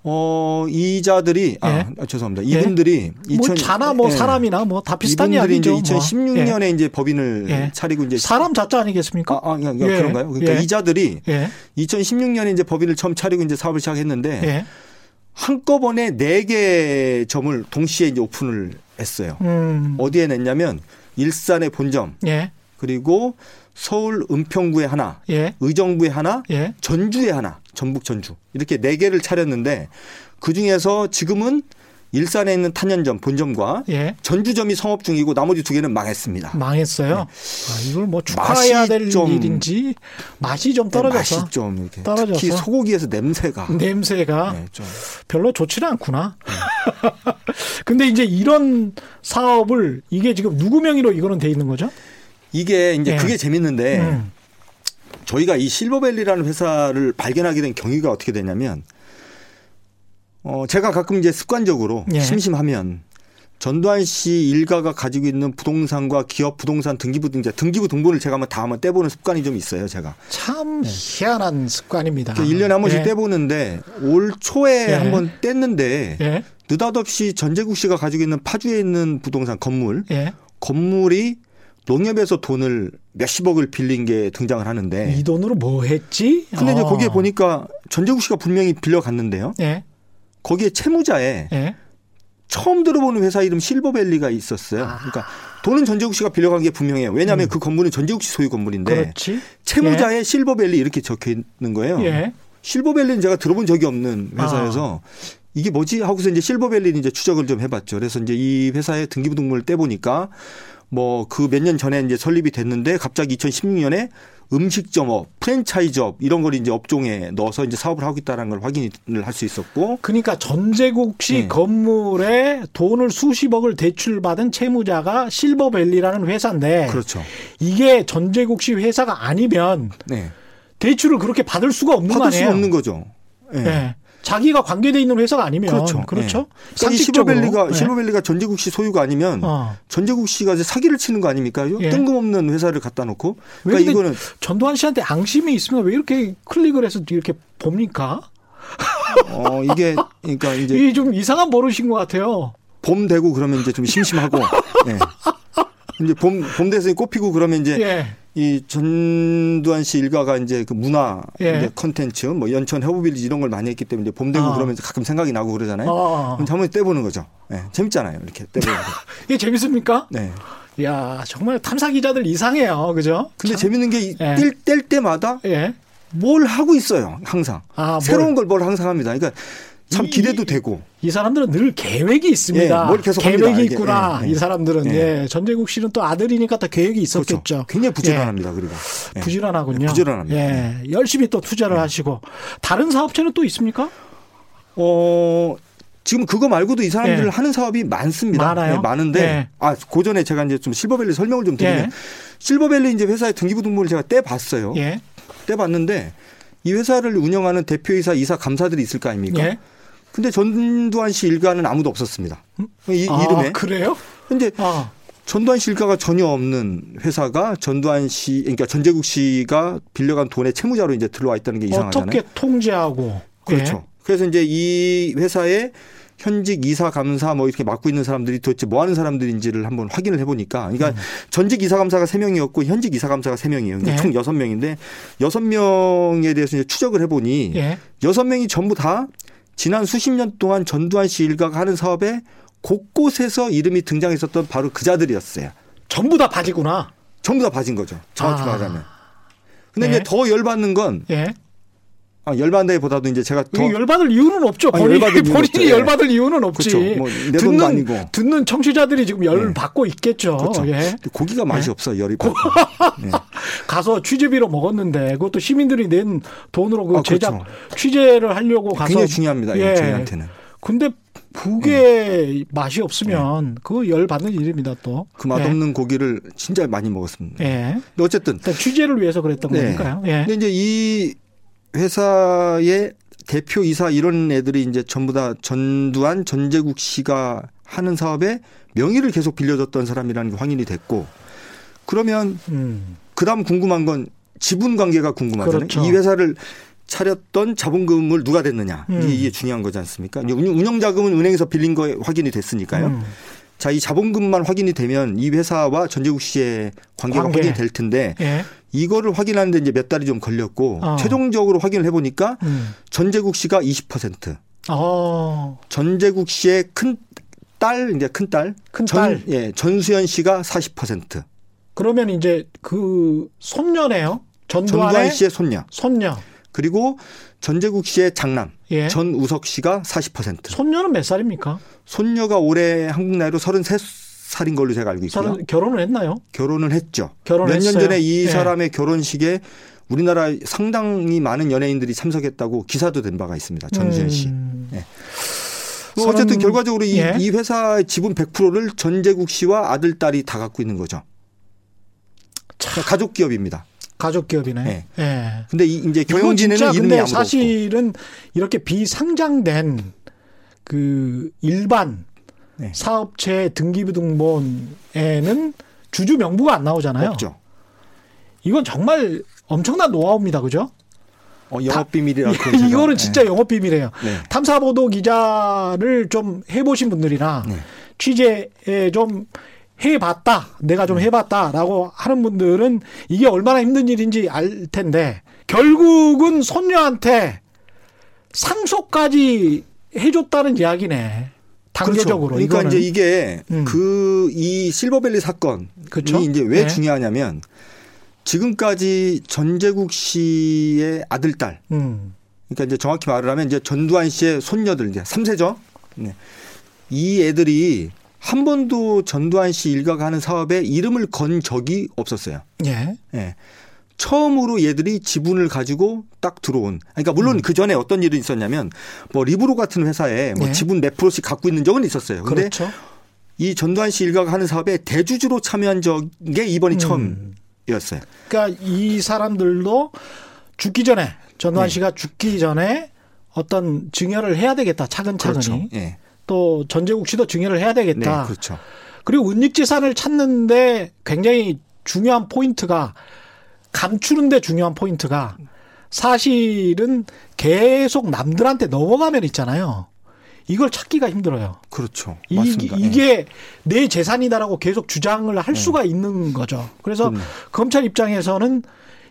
어 이자들이 아, 예. 아, 죄송합니다. 이분들이 뭐2000 자나 뭐 예. 사람이나 뭐 다 비슷한 이분들이 이제 이야기죠. 뭐. 2016년에 이제 법인을 예. 차리고 이제 예. 사람 자자 아니겠습니까? 아, 아, 아, 예. 그런가요? 그러니까 예. 이자들이 예. 2016년에 이제 법인을 처음 차리고 이제 사업을 시작했는데 예. 한꺼번에 네 개 점을 동시에 이제 오픈을 했어요. 음. 어디에 냈냐면 일산의 본점 예. 그리고 서울 은평구에 하나, 예. 의정부에 하나, 예. 전주에 하나, 전북 전주 이렇게 네 개를 차렸는데 그 중에서 지금은 일산에 있는 탄현점 본점과 예. 전주점이 성업 중이고 나머지 두 개는 망했습니다. 망했어요. 아, 이걸 뭐 축하해야 될 좀- 일인지 맛이 좀 떨어져서 맛이 좀 이렇게 떨어져서. 특히 소고기에서 냄새가 냄새가 네, 좀 별로 좋지는 않구나. 근데 이제 이런 사업을 이게 지금 누구 명의로 이거는 돼 있는 거죠? 이게 이제 예. 그게 재밌는데 음. 저희가 이 실버밸리라는 회사를 발견하게 된 경위가 어떻게 되냐면 어 제가 가끔 이제 습관적으로 예. 심심하면 전두환 씨 일가가 가지고 있는 부동산과 기업 부동산 등기부 등재 등기부 등본을 제가 한번 다 한번 떼보는 습관이 좀 있어요, 제가. 참 희한한 습관입니다. 그 1년에 한 번씩 예. 떼보는데 올 초에 예. 한번 뗐는데 예. 느닷없이 전재국 씨가 가지고 있는 파주에 있는 부동산 건물 예. 건물이 농협에서 돈을 몇십억을 빌린 게 등장을 하는데 이 돈으로 뭐 했지? 근데 이제 어. 거기에 보니까 전재국 씨가 분명히 빌려갔는데요. 예. 거기에 채무자에 예. 처음 들어보는 회사 이름 실버밸리가 있었어요. 아. 그러니까 돈은 전재국 씨가 빌려간 게 분명해요. 왜냐하면 그 건물은 전재국 씨 소유 건물인데 음. 그렇지. 채무자에 실버밸리 이렇게 적혀 있는 거예요. 예. 실버밸리는 제가 들어본 적이 없는 회사여서 이게 뭐지 하고서 이제 실버밸리는 이제 추적을 좀 해봤죠. 그래서 이제 이 회사의 등기부 등본을 떼보니까 뭐 그 몇 년 전에 이제 설립이 됐는데 갑자기 2016년에 음식점업, 프랜차이즈업 이런 걸 이제 업종에 넣어서 이제 사업을 하고 있다는 걸 확인을 할 수 있었고 그러니까 전재국 씨 네. 건물에 돈을 수십억을 대출받은 채무자가 실버밸리라는 회사인데 그렇죠. 이게 전재국 씨 회사가 아니면 네. 대출을 그렇게 받을 수가 없는 거 받을? 수가 없는 거죠. 예. 예. 자기가 관계돼 있는 회사가 아니면 그렇죠. 그렇죠. 예. 그러니까. 실버밸리가 예. 실버밸리가 전재국 씨 소유가 아니면 어. 전재국 씨가 이제 사기를 치는 거 아닙니까? 예. 뜬금없는 회사를 갖다 놓고. 왜 그러니까 이거는 전두환 씨한테 앙심이 있으면 왜 이렇게 클릭을 해서 이렇게 봅니까? 어 이게 그러니까 이제 이게 좀 이상한 버릇인 것 같아요. 봄 되고 그러면 이제 좀 심심하고 예. 이제 봄, 봄 돼서 꽃 피고 그러면 이제 예. 이 전두환 씨 일가가 이제 그 문화 예. 이제 컨텐츠 뭐 연천 해보빌리지 이런 걸 많이 했기 때문에 봄 되고 아. 그러면 가끔 생각이 나고 그러잖아요. 어. 그럼 한번 떼보는 거죠. 예. 재밌잖아요. 이렇게 떼보는 거. 이게 재밌습니까? 네. 야 정말 탐사 기자들 이상해요, 그죠? 근데 참. 재밌는 게 예. 뗄뗄 때마다 예. 뭘 하고 있어요. 항상. 아, 뭘. 새로운 걸 뭘 항상 합니다. 그러니까 참 이- 기대도 되고. 이 사람들은 늘 계획이 있습니다. 예, 뭘 계속 계획이 합니다. 있구나. 예, 예. 이 사람들은 예. 예. 전재국 씨는 또 아들이니까 또 계획이 있었겠죠. 그렇죠. 굉장히 부지런합니다. 그리고 예. 예. 부지런하군요. 네, 부지런합니다. 네. 예. 열심히 또 투자를 하시고 다른 사업체는 또 있습니까? 어 지금 그거 말고도 이 사람들 예. 하는 사업이 많습니다. 많아요? 네, 많은데 예. 아 고전에 제가 이제 좀 실버밸리 설명을 좀 드리면 예. 실버밸리 이제 회사의 등기부등본을 제가 떼 봤어요. 예. 떼봤는데 이 회사를 운영하는 대표이사, 이사, 감사들이 있을 거 아닙니까? 예. 근데 전두환 씨 일가는 아무도 없었습니다. 이 아, 이름에. 그래요? 근데 아. 전두환 씨 일가가 전혀 없는 회사가 전두환 씨, 그러니까 전재국 씨가 빌려간 돈의 채무자로 이제 들어와 있다는 게 이상하잖아요. 어떻게 통제하고 그렇죠. 그래서 이제 이 회사의 현직 이사 감사 뭐 이렇게 맡고 있는 사람들이 도대체 뭐 하는 사람들인지를 한번 확인을 해보니까 그러니까 음. 전직 이사 감사가 세명이었고 현직 이사 감사가 세명이에요 그러니까 네. 총 여섯 명인데 여섯 명에 대해서 이제 추적을 해보니 예. 예. 여섯 명이 전부 다 지난 수십 년 동안 전두환 씨 일가가 하는 사업에 곳곳에서 이름이 등장했었던 바로 그 자들이었어요. 전부 다 바지구나. 전부 다 봐진 거죠. 정확히 아. 말하면. 근데 네. 이제 더 열받는 건 예. 아, 열받는다기보다도 이제 제가 더 열받을 이유는 없죠. 아니, 본인이, 열받을 이유는 본인이. 예. 열받을 이유는 없지. 그렇죠. 뭐내 돈도 듣는, 아니고. 듣는 청취자들이 지금 열 네. 받고 있겠죠. 그렇죠. 예. 고기가 맛이 네. 없어 열이 받고. 네. 가서 취재비로 먹었는데 그것도 시민들이 낸 돈으로 그 아, 제작 그렇죠. 취재를 하려고 가서 굉장히 중요합니다. 예. 저희한테는. 근데 북에 맛이 없으면 그거 열 받는 일입니다 또. 그 맛없는 고기를 진짜 많이 먹었습니다. 예. 예. 근데 어쨌든 일단 취재를 위해서 그랬던 네. 거니까요. 예. 근데 이제 이 회사의 대표 이사 이런 애들이 이제 전부 다 전두환 전재국 씨가 하는 사업에 명의를 계속 빌려줬던 사람이라는 게 확인이 됐고 그러면 음. 그다음 궁금한 건 지분 관계가 궁금하잖아요. 그렇죠. 이 회사를 차렸던 자본금을 누가 댔느냐 음. 이게, 중요한 거지 않습니까? 운영 자금은 은행에서 빌린 거 확인이 됐으니까요. 음. 자, 이 자본금만 확인이 되면 이 회사와 전재국 씨의 관계가 관계. 확인이 될 텐데 예. 이거를 확인하는데 이제 몇 달이 좀 걸렸고 어. 최종적으로 확인을 해보니까 음. 전재국 씨가 20%, 어. 전재국 씨의 큰 딸 이제 큰 딸, 큰 전, 딸. 예, 전수연 씨가 40%. 그러면 이제 그 손녀네요. 전두환의 전두환 씨의 손녀. 손녀. 그리고 전재국 씨의 장남 예. 전우석 씨가 40%. 손녀는 몇 살입니까? 손녀가 올해 한국 나이로 33살인 걸로 제가 알고 있고요. 결혼을 했나요? 결혼을 했죠. 몇 년. 전에 이 예. 사람의 결혼식에 우리나라 상당히 많은 연예인들이 참석했다고 기사도 된 바가 있습니다. 전수현 씨. 음. 예. 뭐 어쨌든 결과적으로 이, 예. 이 회사의 지분 100%를 전재국 씨와 아들, 딸이 다 갖고 있는 거죠. 가족 기업입니다. 가족 기업이네. 네. 예. 근데 이, 이제 경영진에는 이름이 아무도 사실은 이렇게 비상장된 그 일반 네. 사업체 등기부등본에는 주주 명부가 안 나오잖아요. 없죠. 이건 정말 엄청난 노하우입니다. 그죠? 어, 영업 비밀이라 이거는 진짜 영업 비밀이에요. 네. 탐사 보도 기자를 좀 해보신 분들이나 네. 취재에 좀 해봤다, 내가 네. 좀 해봤다라고 하는 분들은 이게 얼마나 힘든 일인지 알 텐데 결국은 손녀한테 상속까지 해줬다는 이야기네. 단계적으로 그렇죠. 그러니까 이거는. 이제 이게 음. 그이 실버밸리 사건이 그렇죠. 이제 왜 네. 중요하냐면 지금까지 전재국 씨의 아들 딸 음. 그러니까 이제 정확히 말을 하면 이제 전두환 씨의 손녀들 이제 3세죠. 네. 이 애들이 한 번도 전두환 씨 일가가 하는 사업에 이름을 건 적이 없었어요. 예. 예. 처음으로 얘들이 지분을 가지고 딱 들어온. 그러니까 물론 그 전에 어떤 일이 있었냐면 뭐 리브로 같은 회사에 뭐 네. 지분 몇 프로씩 갖고 있는 적은 있었어요. 근데 그렇죠. 이 전두환 씨 일가가 하는 사업에 대주주로 참여한 적이 이번이 음. 처음이었어요. 그러니까 이 사람들도 죽기 전에 전두환 네. 씨가 죽기 전에 어떤 증여를 해야 되겠다 차근차근히 그렇죠. 예. 또 전재국 씨도 증여를 해야 네, 되겠다. 그렇죠. 그리고 은닉재산을 찾는데 굉장히 중요한 포인트가 감추는데 중요한 포인트가 사실은 계속 남들한테 넘어가면 있잖아요. 이걸 찾기가 힘들어요. 그렇죠. 이, 맞습니다. 예. 이게 내 재산이다라고 계속 주장을 할 수가 있는 거죠. 그래서 그럼요. 검찰 입장에서는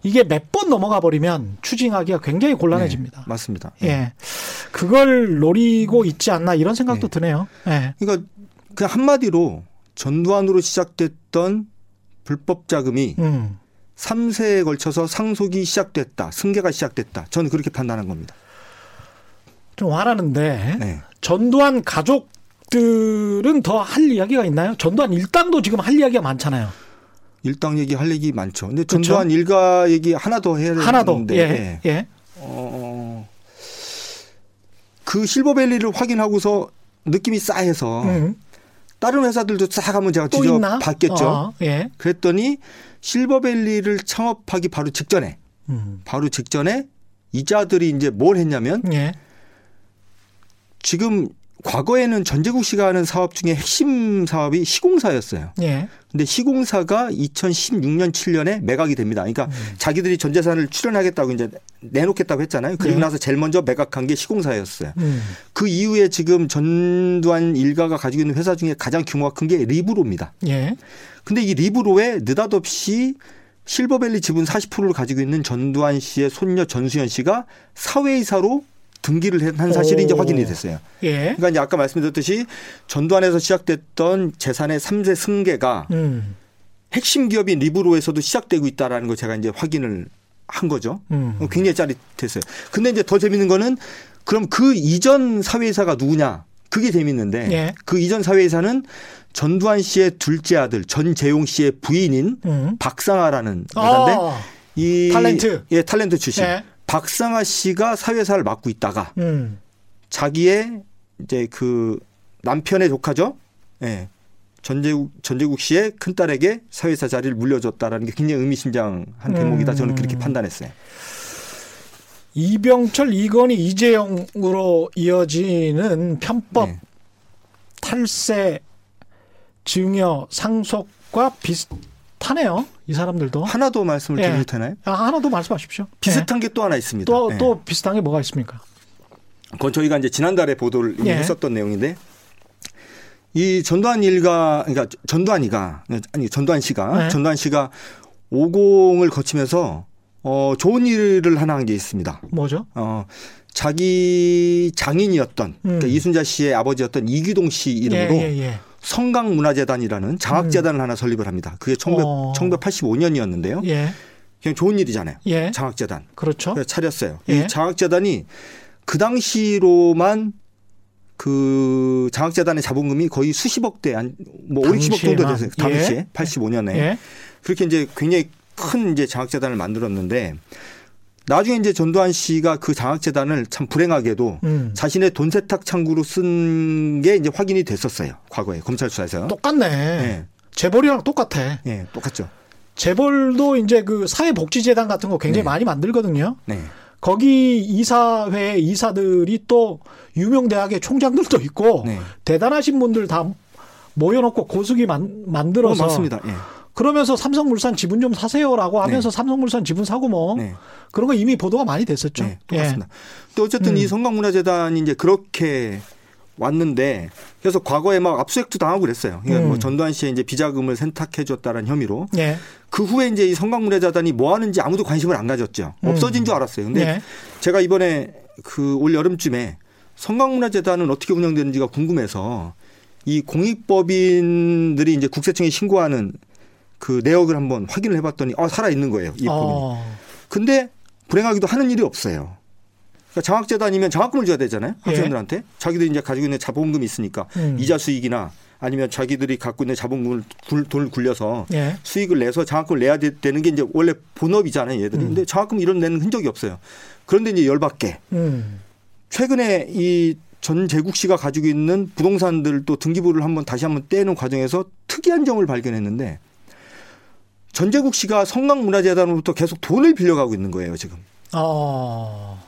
이게 몇 번 넘어가 버리면 추징하기가 굉장히 곤란해집니다. 네, 맞습니다. 예. 그걸 노리고 있지 않나 이런 생각도 네. 드네요. 예. 그러니까 그냥 한마디로 전두환으로 시작됐던 불법 자금이 음. 3세에 걸쳐서 상속이 시작됐다. 승계가 시작됐다. 저는 그렇게 판단한 겁니다. 좀 화나는데 네. 전두환 가족들은 더 할 이야기가 있나요? 전두환 일당도 지금 할 이야기가 많잖아요. 일당 얘기 할 얘기 많죠. 근데 그렇죠. 전두환 일가 얘기 하나 더 해야 되는데 하나 더. 예. 예. 어, 그 실버밸리를 확인하고서 느낌이 싸해서 음. 다른 회사들도 싹 한번 제가 또 있나? 뒤져봤겠죠. 어, 예. 그랬더니 실버밸리를 창업하기 바로 직전에 음. 바로 직전에 이자들이 이제 뭘 했냐면 예. 지금 과거에는 전재국 씨가 하는 사업 중에 핵심 사업이 시공사였어요. 예. 근데 시공사가 2016년 7년에 매각이 됩니다. 그러니까 자기들이 전 재산을 출연하겠다고 이제 내놓겠다고 했잖아요. 그리고 네. 나서 제일 먼저 매각한 게 시공사였어요. 음. 그 이후에 지금 전두환 일가가 가지고 있는 회사 중에 가장 규모가 큰 게 리브로입니다. 예. 근데 이 리브로에 느닷없이 실버밸리 지분 40%를 가지고 있는 전두환 씨의 손녀 전수현 씨가 사회이사로 등기를 한 사실이 오. 이제 확인이 됐어요. 예. 그러니까 이제 아까 말씀드렸듯이 전두환에서 시작됐던 재산의 3세 승계가 음. 핵심 기업인 리브로에서도 시작되고 있다라는 걸 제가 이제 확인을 한 거죠. 음. 어, 굉장히 짜릿했어요. 근데 이제 더 재밌는 거는 그럼 그 이전 사회이사가 누구냐? 그게 재밌는데 예. 그 이전 사회이사는 전두환 씨의 둘째 아들 전재용 씨의 부인인 음. 박상아라는 여자인데 어. 이 탤런트. 예 탤런트 출신 예. 박상아 씨가 사회사를 맡고 있다가 음. 자기의 이제 그 남편의 조카죠. 예. 전재국 전재국 씨의 큰 딸에게 사회사 자리를 물려줬다라는 게 굉장히 의미심장한 대목이다. 저는 그렇게 판단했어요. 이병철, 이건희, 이재용으로 이어지는 편법 네. 탈세 증여 상속과 비슷 하네요. 이 사람들도. 하나 더 말씀을 예. 드려도 되나요? 아, 하나 더 말씀하십시오. 비슷한 게또 하나 있습니다. 또, 예. 또 비슷한 게 뭐가 있습니까? 그건 저희가 이제 지난달에 보도를 예. 했었던 내용인데 이 전두환 일가 그러니까 전두환이가 아니 전두환 씨가 네. 전두환 씨가 50을 거치면서 어 좋은 일을 하나 한 게 있습니다. 뭐죠? 어 자기 장인이었던 그러니까 음. 이순자 씨의 아버지였던 이규동 씨 이름으로 예, 예, 예. 성강문화재단이라는 장학재단을 하나 설립을 합니다. 그게 1900, 어. 1985년이었는데요. 예. 그냥 좋은 일이잖아요. 예. 장학재단. 그렇죠. 차렸어요. 예. 이 장학재단이 그 당시로만 그 장학재단의 자본금이 거의 수십억 대, 한, 뭐 5, 60억 정도. 됐어요. 당시에. 예. 85년에. 예. 그렇게 이제 굉장히 큰 이제 장학재단을 만들었는데 나중에 이제 전두환 씨가 그 장학재단을 참 불행하게도 음. 자신의 돈 세탁 창구로 쓴 게 이제 확인이 됐었어요. 과거에 검찰 수사에서. 똑같네. 예. 재벌이랑 똑같아. 예, 똑같죠. 재벌도 이제 그 사회복지재단 같은 거 굉장히 네. 많이 만들거든요. 네. 거기 이사회 이사들이 또 유명 대학의 총장들도 있고 네. 대단하신 분들 다 모여놓고 고수기 만, 어, 만들어서 맞습니다. 예. 그러면서 삼성물산 지분 좀 사세요라고 하면서 삼성물산 지분 사고 뭐 네. 그런 거 이미 보도가 많이 됐었죠. 네, 예. 똑같습니다. 또 어쨌든 음. 이 성광문화재단이 이제 그렇게 왔는데 그래서 과거에 막 압수수색도 당하고 그랬어요. 그러니까 음. 뭐 전두환 씨의 이제 비자금을 센탁해 줬다는 혐의로 예. 그 후에 이제 이 성광문화재단이 뭐 하는지 아무도 관심을 안 가졌죠. 음. 없어진 줄 알았어요. 근데 예. 제가 이번에 그 올 여름쯤에 성광문화재단은 어떻게 운영되는지가 궁금해서 이 공익법인들이 이제 국세청에 신고하는 그 내역을 한번 확인을 해봤더니 아 살아 있는 거예요. 이 법인이. 어. 근데 불행하기도 하는 일이 없어요. 그러니까 장학재단이면 장학금을 줘야 되잖아요. 예. 학생들한테. 자기들이 이제 가지고 있는 자본금이 있으니까 음. 이자 수익이나 아니면 자기들이 갖고 있는 자본금을 굴- 돈을 굴려서 예. 수익을 내서 장학금을 내야 되- 되는 게 이제 원래 본업이잖아요. 얘들이. 음. 근데 장학금 이런 내는 흔적이 없어요. 그런데 이제 열받게 음. 최근에 이 전재국 씨가 가지고 있는 부동산들 또 등기부를 한번 다시 한번 떼는 과정에서 특이한 점을 발견했는데 전재국 씨가 성강문화재단으로부터 계속 돈을 빌려가고 있는 거예요, 지금. 어.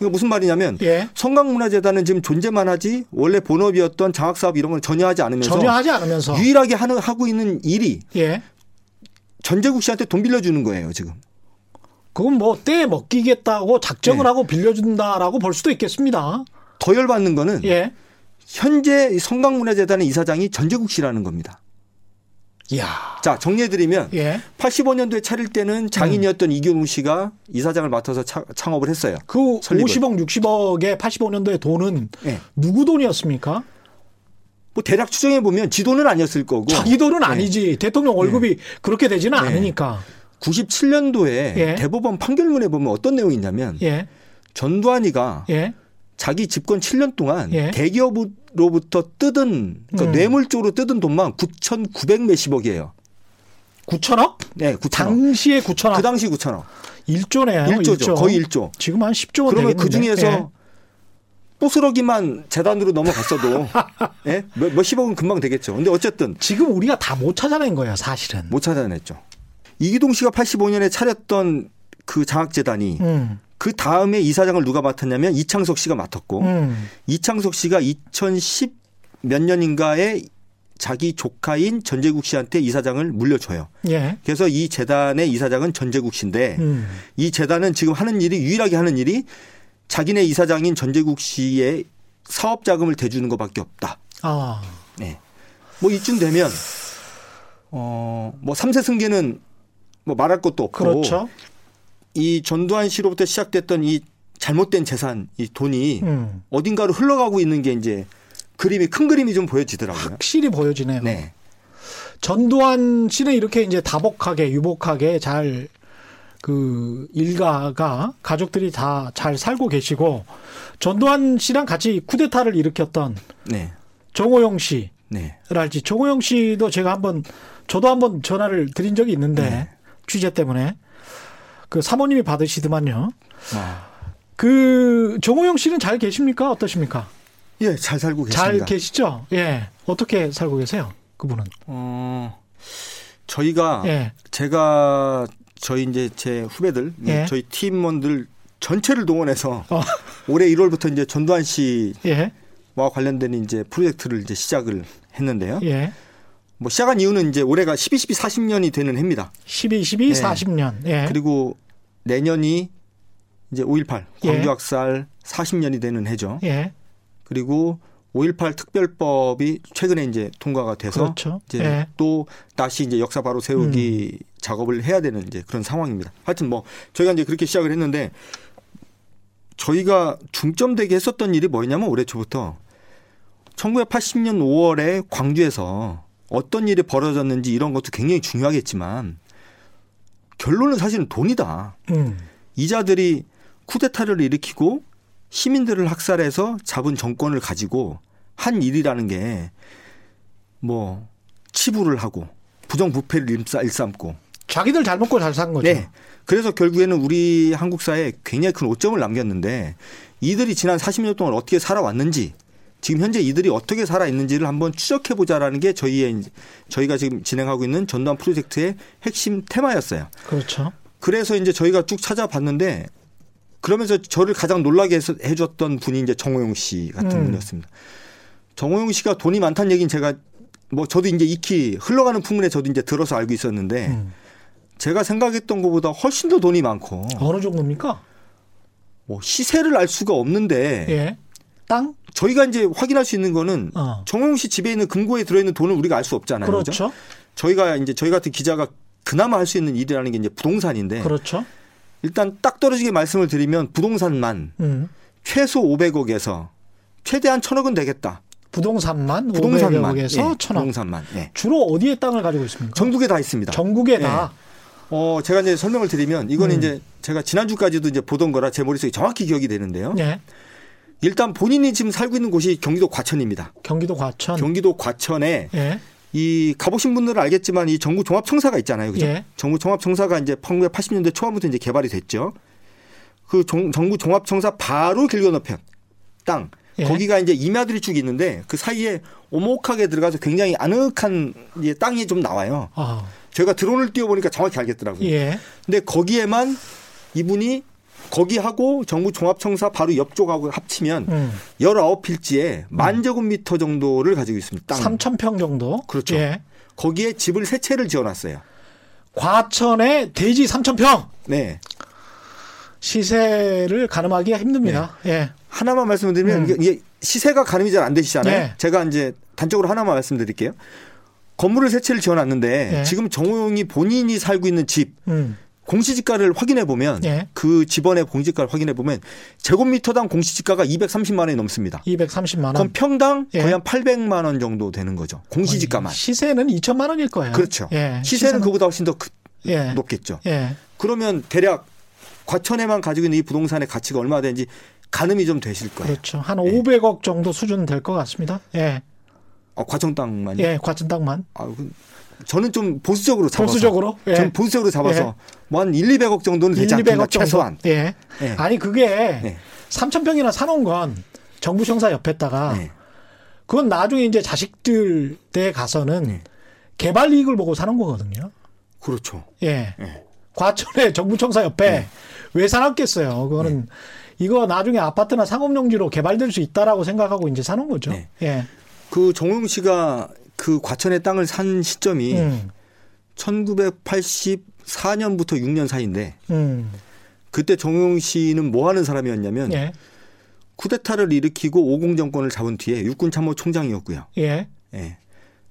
이거 무슨 말이냐면 예. 성강문화재단은 지금 존재만 하지 원래 본업이었던 장학사업 이런 걸 전혀 하지 않으면서 전혀 하지 않으면서 유일하게 하는 하고 있는 일이 예. 전재국 씨한테 돈 빌려주는 거예요, 지금. 그건 뭐떼 먹기겠다고 작정을 네. 하고 빌려준다라고 볼 수도 있겠습니다. 더 열받는 거는 예. 현재 이 성강문화재단의 이사장이 전재국 씨라는 겁니다. 이야. 자, 정리해드리면 예. 85년도에 차릴 때는 장인이었던 이경우 씨가 이사장을 맡아서 차- 창업을 했어요. 그 설립을. 50억, 60억의 85년도의 돈은 예. 누구 돈이었습니까? 뭐 대략 추정해 보면 지 돈은 아니었을 거고 자기 돈은 예. 아니지. 대통령 월급이 그렇게 되지는 네. 않으니까. 97년도에 예. 대법원 판결문에 보면 어떤 내용이 있냐면 예. 전두환이가 예. 자기 집권 7년 동안 예. 대기업으 로부터 뜯은 그러니까 음. 뇌물 쪽으로 뜯은 돈만 9,900 몇십억이에요. 9천억? 네, 9천억. 당시에 9천억. 그 당시 9천억. 1조네요. 1조죠. 거의 1조. 지금 한 10조 그러면 되겠는데. 그 중에서 예. 뽀스러기만 재단으로 넘어갔어도 예? 몇, 몇십억은 금방 되겠죠. 근데 어쨌든 지금 우리가 다 못 찾아낸 거예요, 사실은. 못 찾아냈죠. 이기동 씨가 85년에 차렸던 그 장학재단이 음. 그 다음에 이사장을 누가 맡았냐면 이창석 씨가 맡았고 음. 이창석 씨가 2010 몇 년인가에 자기 조카인 전재국 씨한테 이사장을 물려줘요. 예. 그래서 이 재단의 이사장은 전재국 씨인데 음. 이 재단은 지금 하는 일이 유일하게 하는 일이 자기네 이사장인 전재국 씨의 사업 자금을 대주는 것밖에 없다. 아. 네. 뭐 이쯤 되면 어뭐 삼세 승계는 뭐 말할 것도 없고 그렇죠. 이 전두환 씨로부터 시작됐던 이 잘못된 재산 이 돈이 음. 어딘가로 흘러가고 있는 게 이제 그림이 큰 그림이 좀 보여지더라고요. 확실히 보여지네요. 네. 전두환 씨는 이렇게 이제 다복하게 유복하게 잘 그 일가가 가족들이 다 잘 살고 계시고 전두환 씨랑 같이 쿠데타를 일으켰던 네. 정호영 씨랄지 네. 정호영 씨도 제가 한번 저도 한번 전화를 드린 적이 있는데 네. 취재 때문에 그 사모님이 받으시더만요. 아. 그 정호영 씨는 잘 계십니까? 어떠십니까? 예, 잘 살고 계십니다. 잘 계시죠? 예. 어떻게 살고 계세요? 그분은. 어, 저희가 예. 제가 저희 이제 제 후배들, 예. 저희 팀원들 전체를 동원해서 어. 올해 1월부터 이제 전두환 씨와 예. 관련된 이제 프로젝트를 이제 시작을 했는데요. 예. 뭐 시작한 이유는 이제 올해가 12, 12, 40년이 되는 해입니다. 12, 12, 예. 40년. 예. 그리고 내년이 이제 5.18 예. 광주학살 40년이 되는 해죠. 예. 그리고 5.18 특별법이 최근에 이제 통과가 돼서 그렇죠. 이제 예. 또 다시 이제 역사 바로 세우기 작업을 해야 되는 이제 그런 상황입니다. 하여튼 뭐 저희가 이제 그렇게 시작을 했는데 저희가 중점되게 했었던 일이 뭐였냐면 올해 초부터 1980년 5월에 광주에서 어떤 일이 벌어졌는지 이런 것도 굉장히 중요하겠지만 결론은 사실은 돈이다. 음. 이자들이 쿠데타를 일으키고 시민들을 학살해서 잡은 정권을 가지고 한 일이라는 게 뭐 치부를 하고 부정부패를 일삼- 일삼고 자기들 잘 먹고 잘 산 거죠. 네. 그래서 결국에는 우리 한국 사회에 굉장히 큰 오점을 남겼는데 이들이 지난 40년 동안 어떻게 살아왔는지 지금 현재 이들이 어떻게 살아 있는지를 한번 추적해 보자라는 게 저희의 저희가 지금 진행하고 있는 전두환 프로젝트의 핵심 테마였어요. 그렇죠. 그래서 이제 저희가 쭉 찾아봤는데 그러면서 저를 가장 놀라게 해줬던 분이 이제 정호용 씨 같은 음. 분이었습니다. 정호용 씨가 돈이 많다는 얘기는 제가 뭐 저도 이제 익히 흘러가는 풍문에 저도 이제 들어서 알고 있었는데 음. 제가 생각했던 것보다 훨씬 더 돈이 많고 어느 정도입니까? 뭐 시세를 알 수가 없는데 예. 땅? 저희가 이제 확인할 수 있는 거는 어. 정호용 씨 집에 있는 금고에 들어있는 돈을 우리가 알 수 없잖아요. 그죠? 그렇죠. 저희가 이제 저희 같은 기자가 그나마 할 수 있는 일이라는 게 이제 부동산인데 그렇죠. 일단 딱 떨어지게 말씀을 드리면 부동산만 음. 최소 500억에서 최대한 1000억은 되겠다. 부동산만 부동산만 500억에서 예, 1000억. 부동산만. 예. 주로 어디에 땅을 가지고 있습니까? 전국에 다 있습니다. 전국에 다. 어, 제가 이제 설명을 드리면 이거는 음. 이제 제가 지난주까지도 이제 보던 거라 제 머릿속에 정확히 기억이 되는데요. 예. 일단 본인이 지금 살고 있는 곳이 경기도 과천입니다. 경기도 과천. 경기도 과천에 예. 이 가보신 분들은 알겠지만 이 정부 종합청사가 있잖아요. 그죠? 예. 정부 종합청사가 이제 1980년대 초반부터 이제 개발이 됐죠. 그 정, 정부 종합청사 바로 길 건너편 땅. 예. 거기가 이제 임야들이 쭉 있는데 그 사이에 오목하게 들어가서 굉장히 아늑한 땅이 좀 나와요. 아. 제가 드론을 띄워보니까 정확히 알겠더라고요. 예. 근데 거기에만 이분이 거기하고 정부 종합청사 바로 옆쪽하고 합치면 음. 19필지에 만 제곱미터 정도를 가지고 있습니다. 땅. 3천 평 정도. 그렇죠. 예. 거기에 집을 세 채를 지어놨어요. 과천에 대지 3천 평. 네. 시세를 가늠하기가 힘듭니다. 예. 하나만 말씀드리면 음. 이게- 시세가 가늠이 잘 안 되시잖아요. 네. 제가 이제 단적으로 하나만 말씀드릴게요. 건물을 세 채를 지어놨는데 네. 지금 정호용이 본인이 살고 있는 집 음. 공시지가를 확인해 보면 예. 그 집원의 공시지가를 확인해 보면 제곱미터당 공시지가가 230만 원이 넘습니다. 230만 그럼 원. 평당 예. 거의 한 800만 원 정도 되는 거죠. 공시지가만. 시세는 2천만 원일 거예요. 그렇죠. 예. 시세는 그보다 훨씬 더 크- 예. 높겠죠. 예. 그러면 대략 과천에만 가지고 있는 이 부동산의 가치가 얼마나 되는지 가늠이 좀 되실 거예요. 그렇죠. 한 500억 정도 수준 될 것 같습니다. 예. 어, 과천 땅만. 예, 과천 땅만. 아, 그, 저는 좀 보수적으로 잡아서. 보수적으로? 예. 전 보수적으로 잡아서 예. 뭐한 1, 200억 정도는 되지 1, 200억 않겠나. 최소한. 예. 예. 아니 그게 예. 3천 평이나 사놓은 건 정부 청사 옆에다가 예. 그건 나중에 이제 자식들 때 가서는 예. 개발 이익을 보고 사는 거거든요. 그렇죠. 예. 예. 과천에 정부 청사 옆에 왜 사놨겠어요. 그거는 이거 나중에 아파트나 상업용지로 개발될 수 있다라고 생각하고 이제 사는 거죠. 네. 예. 그 정용 씨가 그 과천의 땅을 산 시점이 음. 1984년부터 6년 사이인데 음. 그때 정용 씨는 뭐 하는 사람이었냐면 예. 쿠데타를 일으키고 오공 정권을 잡은 뒤에 육군 참모 총장이었고요. 예. 예.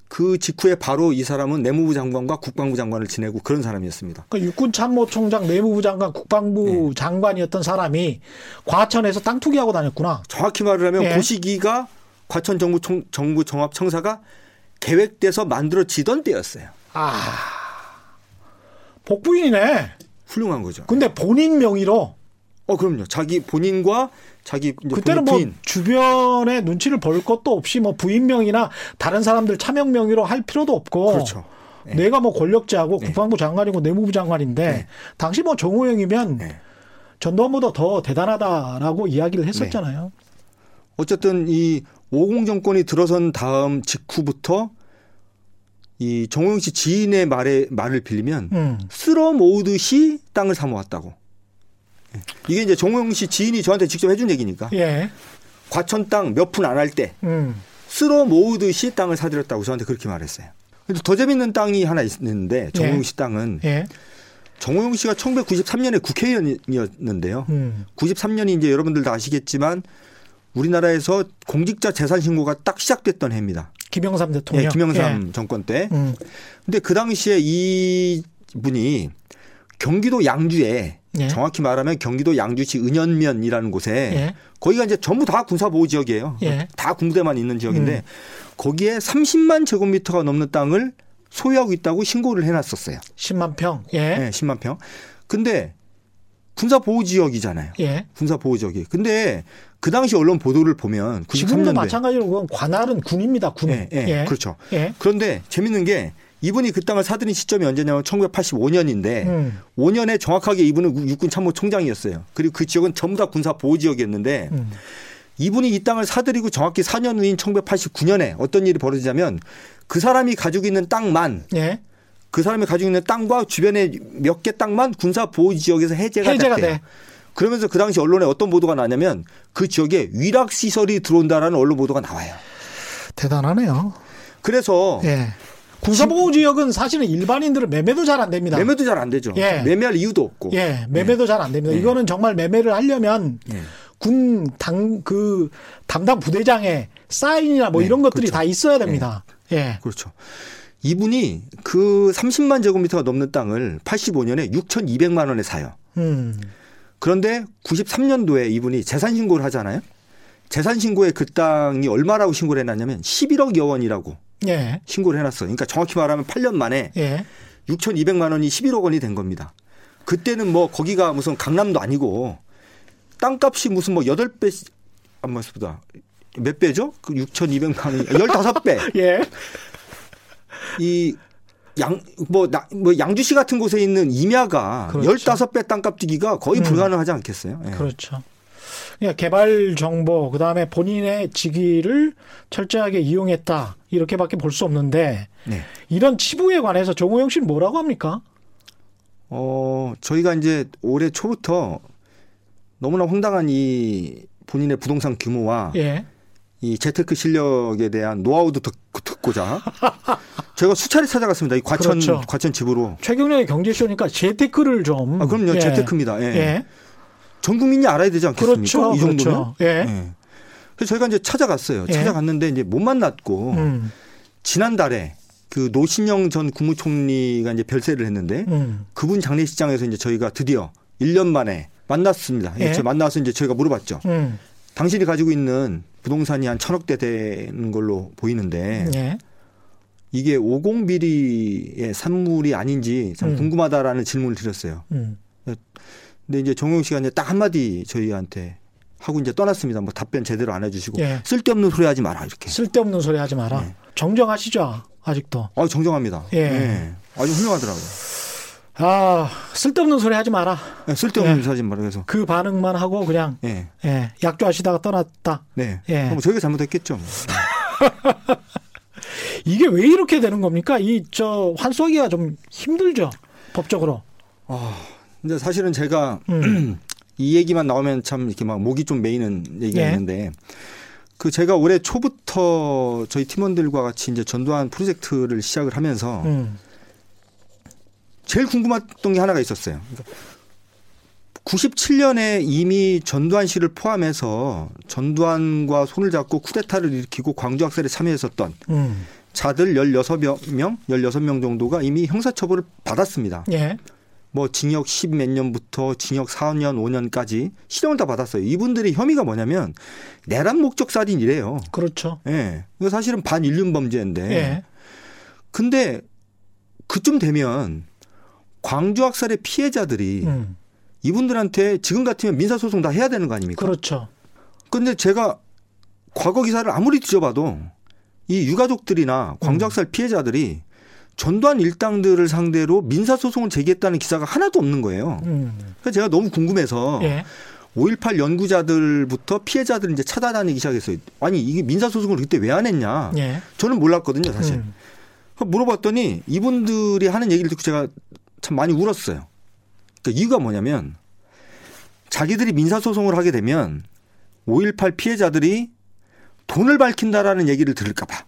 그 직후에 바로 이 사람은 내무부 장관과 국방부 장관을 지내고 그런 사람이었습니다. 그 육군 참모총장, 내무부 장관, 국방부 네. 장관이었던 사람이 과천에서 땅 투기하고 다녔구나. 정확히 말을 하면 예. 그 시기가 과천 정부 총, 정부 종합 청사가 계획돼서 만들어지던 때였어요. 아. 복부인이네. 훌륭한 거죠. 근데 본인 명의로 어 그럼요. 자기 본인과 자기 그때는 뭐 주변에 눈치를 볼 것도 없이 뭐 부인 명의나 다른 사람들 차명 명의로 할 필요도 없고 그렇죠. 네. 내가 뭐 권력자고 네. 국방부 장관이고 내무부 장관인데 네. 당시 뭐 정호영이면 네. 전두환보다 더 대단하다라고 이야기를 했었잖아요. 어쨌든 이 오공 정권이 들어선 다음 직후부터 이 정호영 씨 지인의 말에 말을 빌리면 음. 쓸어 모으듯이 땅을 사 모았다고. 예. 이게 이제 정호영 씨 지인이 저한테 직접 해준 얘기니까 예. 과천 땅 몇 푼 안 할 때 음. 쓸어 모으듯이 땅을 사들였다고 저한테 그렇게 말했어요. 근데 더 재밌는 땅이 하나 있는데 정호영 예. 씨 땅은 예. 정호영 씨가 1993년에 국회의원이었는데요. 음. 93년이 이제 여러분들 다 아시겠지만 우리나라에서 공직자 재산 신고가 딱 시작됐던 해입니다. 김영삼 대통령. 예, 김영삼 정권 때. 예. 음. 근데 그 당시에 이 분이 경기도 양주에 예. 정확히 말하면 경기도 양주시 은현면이라는 곳에 예. 거기가 이제 전부 다 군사보호 지역이에요. 예. 다 군대만 있는 지역인데 음. 거기에 30만 제곱미터가 넘는 땅을 소유하고 있다고 신고를 해놨었어요. 10만 평. 예. 예, 10만 평. 근데 군사 보호 지역이잖아요. 예. 군사 보호 지역이. 근데 그 당시 언론 보도를 보면 지금도 93년도에 마찬가지로 그건 관할은 군입니다. 군. 예, 예, 그렇죠. 예. 그런데 재밌는 게 이분이 그 땅을 사들인 시점이 언제냐면 1985년인데 음. 5년에 정확하게 이분은 육군 참모총장이었어요. 그리고 그 지역은 전부 다 군사 보호 지역이었는데 음. 이분이 이 땅을 사들이고 정확히 4년 후인 1989년에 어떤 일이 벌어지냐면 그 사람이 가지고 있는 땅만 예. 그 사람이 가지고 있는 땅과 주변에 몇개 땅만 군사 보호 지역에서 해제가, 해제가 됐대요. 돼. 그러면서 그 당시 언론에 어떤 보도가 나냐면 그 지역에 위락 시설이 들어온다라는 언론 보도가 나와요. 대단하네요. 그래서 예. 군사보호 지역은 사실은 일반인들은 매매도 잘 안 됩니다. 매매도 잘 안 되죠. 예. 매매할 이유도 없고. 예, 매매도 잘안 됩니다. 예. 이거는 정말 매매를 하려면 예. 군당 그 담당 부대장의 사인이나 뭐 네, 이런 것들이 그렇죠. 다 있어야 됩니다. 예. 그렇죠. 이분이 그 30만 제곱미터가 넘는 땅을 85년에 6,200만 원에 사요. 음. 그런데 93년도에 이분이 재산 신고를 하잖아요. 재산 신고에 그 땅이 얼마라고 신고를 해놨냐면 11억여 원이라고 예. 신고를 해놨어요. 그러니까 정확히 말하면 8년 만에 예. 6,200만 원이 11억 원이 된 겁니다. 그때는 뭐 거기가 무슨 강남도 아니고 땅값이 무슨 뭐 8배, 아, 맞습니다. 몇 배죠? 그 6,200만 원이 15배. 예. 이 양, 뭐, 나, 뭐, 양주시 같은 곳에 있는 임야가 그렇죠. 15배 땅값 뛰기가 거의 음. 불가능하지 않겠어요? 예. 그렇죠. 그러니까 개발 정보 그 다음에 본인의 직위를 철저하게 이용했다 이렇게밖에 볼 수 없는데 네. 이런 치부에 관해서 정호영 씨는 뭐라고 합니까? 어, 저희가 이제 올해 초부터 너무나 황당한 이 본인의 부동산 규모와 예. 이 재테크 실력에 대한 노하우도 듣, 듣고자 제가 수차례 찾아갔습니다. 이 과천 그렇죠. 과천 집으로. 최경련의 경제쇼니까 재테크를 좀 아, 그럼요. 예. 재테크입니다. 예. 예. 전 국민이 알아야 되지 않겠습니까? 그렇죠. 이 정도면. 그렇죠. 예. 예. 그래서 저희가 이제 찾아갔어요. 예. 찾아갔는데 이제 못 만났고 음. 지난달에 그 노신영 전 국무총리가 이제 별세를 했는데 음. 그분 장례식장에서 이제 저희가 드디어 1년 만에 만났습니다. 예. 예. 만나서 이제 저희가 물어봤죠. 음. 당신이 가지고 있는 부동산이 한 천억 대 되는 걸로 보이는데 예. 이게 50비리의 산물이 아닌지 참 음. 궁금하다라는 질문을 드렸어요. 음. 근데 이제 정용 씨가 이제 딱 한마디 저희한테 하고 이제 떠났습니다. 뭐 답변 제대로 안 해주시고 예. 쓸데없는 소리 하지 마라 이렇게. 쓸데없는 소리 하지 마라. 네. 정정하시죠 아직도. 아 정정합니다. 예. 아주 훌륭하더라고요. 아 쓸데없는 소리 하지 마라. 예, 쓸데없는 예. 소리 하지 마라 그래서. 그 반응만 하고 그냥 예. 예, 약조하시다가 떠났다. 네. 예. 뭐 저희가 잘못했겠죠. 뭐. 이게 왜 이렇게 되는 겁니까? 이 저 환수하기가 좀 힘들죠 법적으로. 근데 사실은 제가 음. 이 얘기만 나오면 참 이렇게 막 목이 좀 메이는 얘기가 예. 있는데 그 제가 올해 초부터 저희 팀원들과 같이 이제 전두환 프로젝트를 시작을 하면서 음. 제일 궁금했던 게 하나가 있었어요. 그러니까 97년에 이미 전두환 씨를 포함해서 전두환과 손을 잡고 쿠데타를 일으키고 광주 학살에 참여했었던 음. 자들 16명, 16명 정도가 이미 형사처벌을 받았습니다. 예. 뭐 징역 10 몇 년부터 징역 4년, 5년까지 실형을 다 받았어요. 이분들의 혐의가 뭐냐면 내란 목적 살인이래요. 그렇죠. 예. 이거 사실은 반인륜 범죄인데. 예. 근데 그쯤 되면 광주 학살의 피해자들이 음. 이분들한테 지금 같으면 민사소송 다 해야 되는 거 아닙니까? 그렇죠. 근데 제가 과거 기사를 아무리 뒤져봐도 이 유가족들이나 음. 광주 학살 피해자들이 전두환 일당들을 상대로 민사소송을 제기했다는 기사가 하나도 없는 거예요. 음. 그래서 제가 너무 궁금해서 예. 5.18 연구자들부터 피해자들 이제 찾아다니기 시작했어요. 아니 이게 민사소송을 그때 왜 안 했냐? 예. 저는 몰랐거든요, 사실. 음. 물어봤더니 이분들이 하는 얘기를 듣고 제가 참 많이 울었어요. 그러니까 이유가 뭐냐면 자기들이 민사소송을 하게 되면 5.18 피해자들이 돈을 밝힌다라는 얘기를 들을까봐.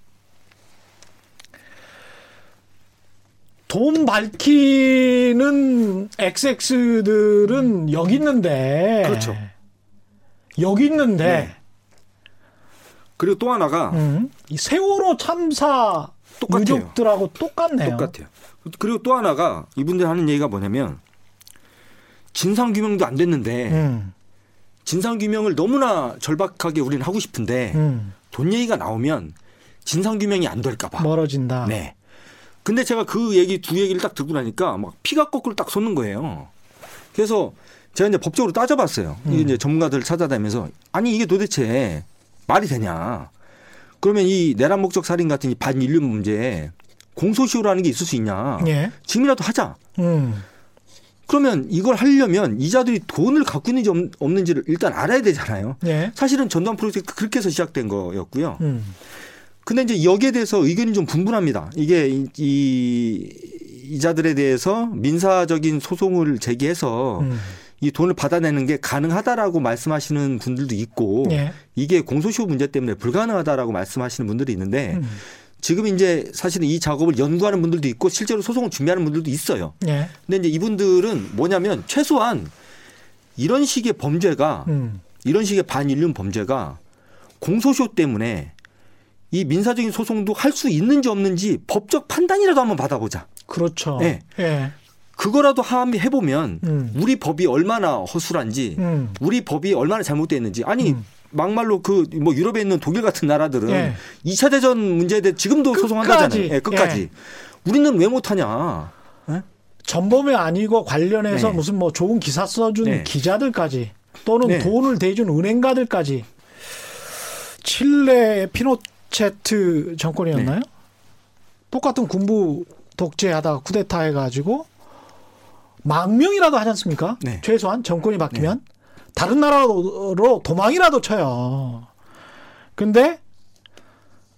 돈 밝히는 XX들은 여기 있는데. 그렇죠. 여기 있는데. 네. 그리고 또 하나가 음. 이 세월호 참사 똑같아요. 유족들하고 똑같네요. 똑같아요. 그리고 또 하나가 이분들 하는 얘기가 뭐냐면 진상 규명도 안 됐는데 음. 진상 규명을 너무나 절박하게 우리는 하고 싶은데 음. 돈 얘기가 나오면 진상 규명이 안 될까 봐. 멀어진다. 네. 근데 제가 그 얘기 두 얘기를 딱 듣고 나니까 막 피가 거꾸로 딱 솟는 거예요. 그래서 제가 이제 법적으로 따져봤어요. 이게 음. 이제 전문가들 찾아다니면서 아니 이게 도대체 말이 되냐? 그러면 이 내란 목적 살인 같은 이 반인륜 문제에 공소시효라는 게 있을 수 있냐? 예. 지금이라도 하자. 음. 그러면 이걸 하려면 이자들이 돈을 갖고 있는지 없- 없는지를 일단 알아야 되잖아요. 예. 사실은 전두환 프로젝트 그렇게 해서 시작된 거였고요. 음. 근데 이제 여기에 대해서 의견이 좀 분분합니다. 이게 이, 이 이자들에 대해서 민사적인 소송을 제기해서 음. 이 돈을 받아내는 게 가능하다라고 말씀하시는 분들도 있고 예. 이게 공소시효 문제 때문에 불가능하다라고 말씀하시는 분들이 있는데 음. 지금 이제 사실은 이 작업을 연구하는 분들도 있고 실제로 소송을 준비하는 분들도 있어요. 예. 근데 이제 이분들은 뭐냐면 최소한 이런 식의 범죄가 음. 이런 식의 반인륜 범죄가 공소시효 때문에 이 민사적인 소송도 할 수 있는지 없는지 법적 판단이라도 한번 받아보자. 그렇죠. 네. 예. 그거라도 함 해 보면 음. 우리 법이 얼마나 허술한지 음. 우리 법이 얼마나 잘못되어 있는지 아니 음. 막말로 그 뭐 유럽에 있는 독일 같은 나라들은 예. 이 2차 대전 문제에 대해 지금도 끝까지. 소송한다잖아요. 예, 끝까지. 예. 우리는 왜 못하냐. 전범이 아니고 관련해서 네. 무슨 뭐 좋은 기사 써준 네. 기자들까지 또는 네. 돈을 대준 은행가들까지 칠레 피노체트 정권이었나요? 네. 똑같은 군부 독재하다가 쿠데타 해가지고 망명이라도 하지 않습니까? 네. 최소한 정권이 바뀌면 다른 나라로 도망이라도 쳐요. 근데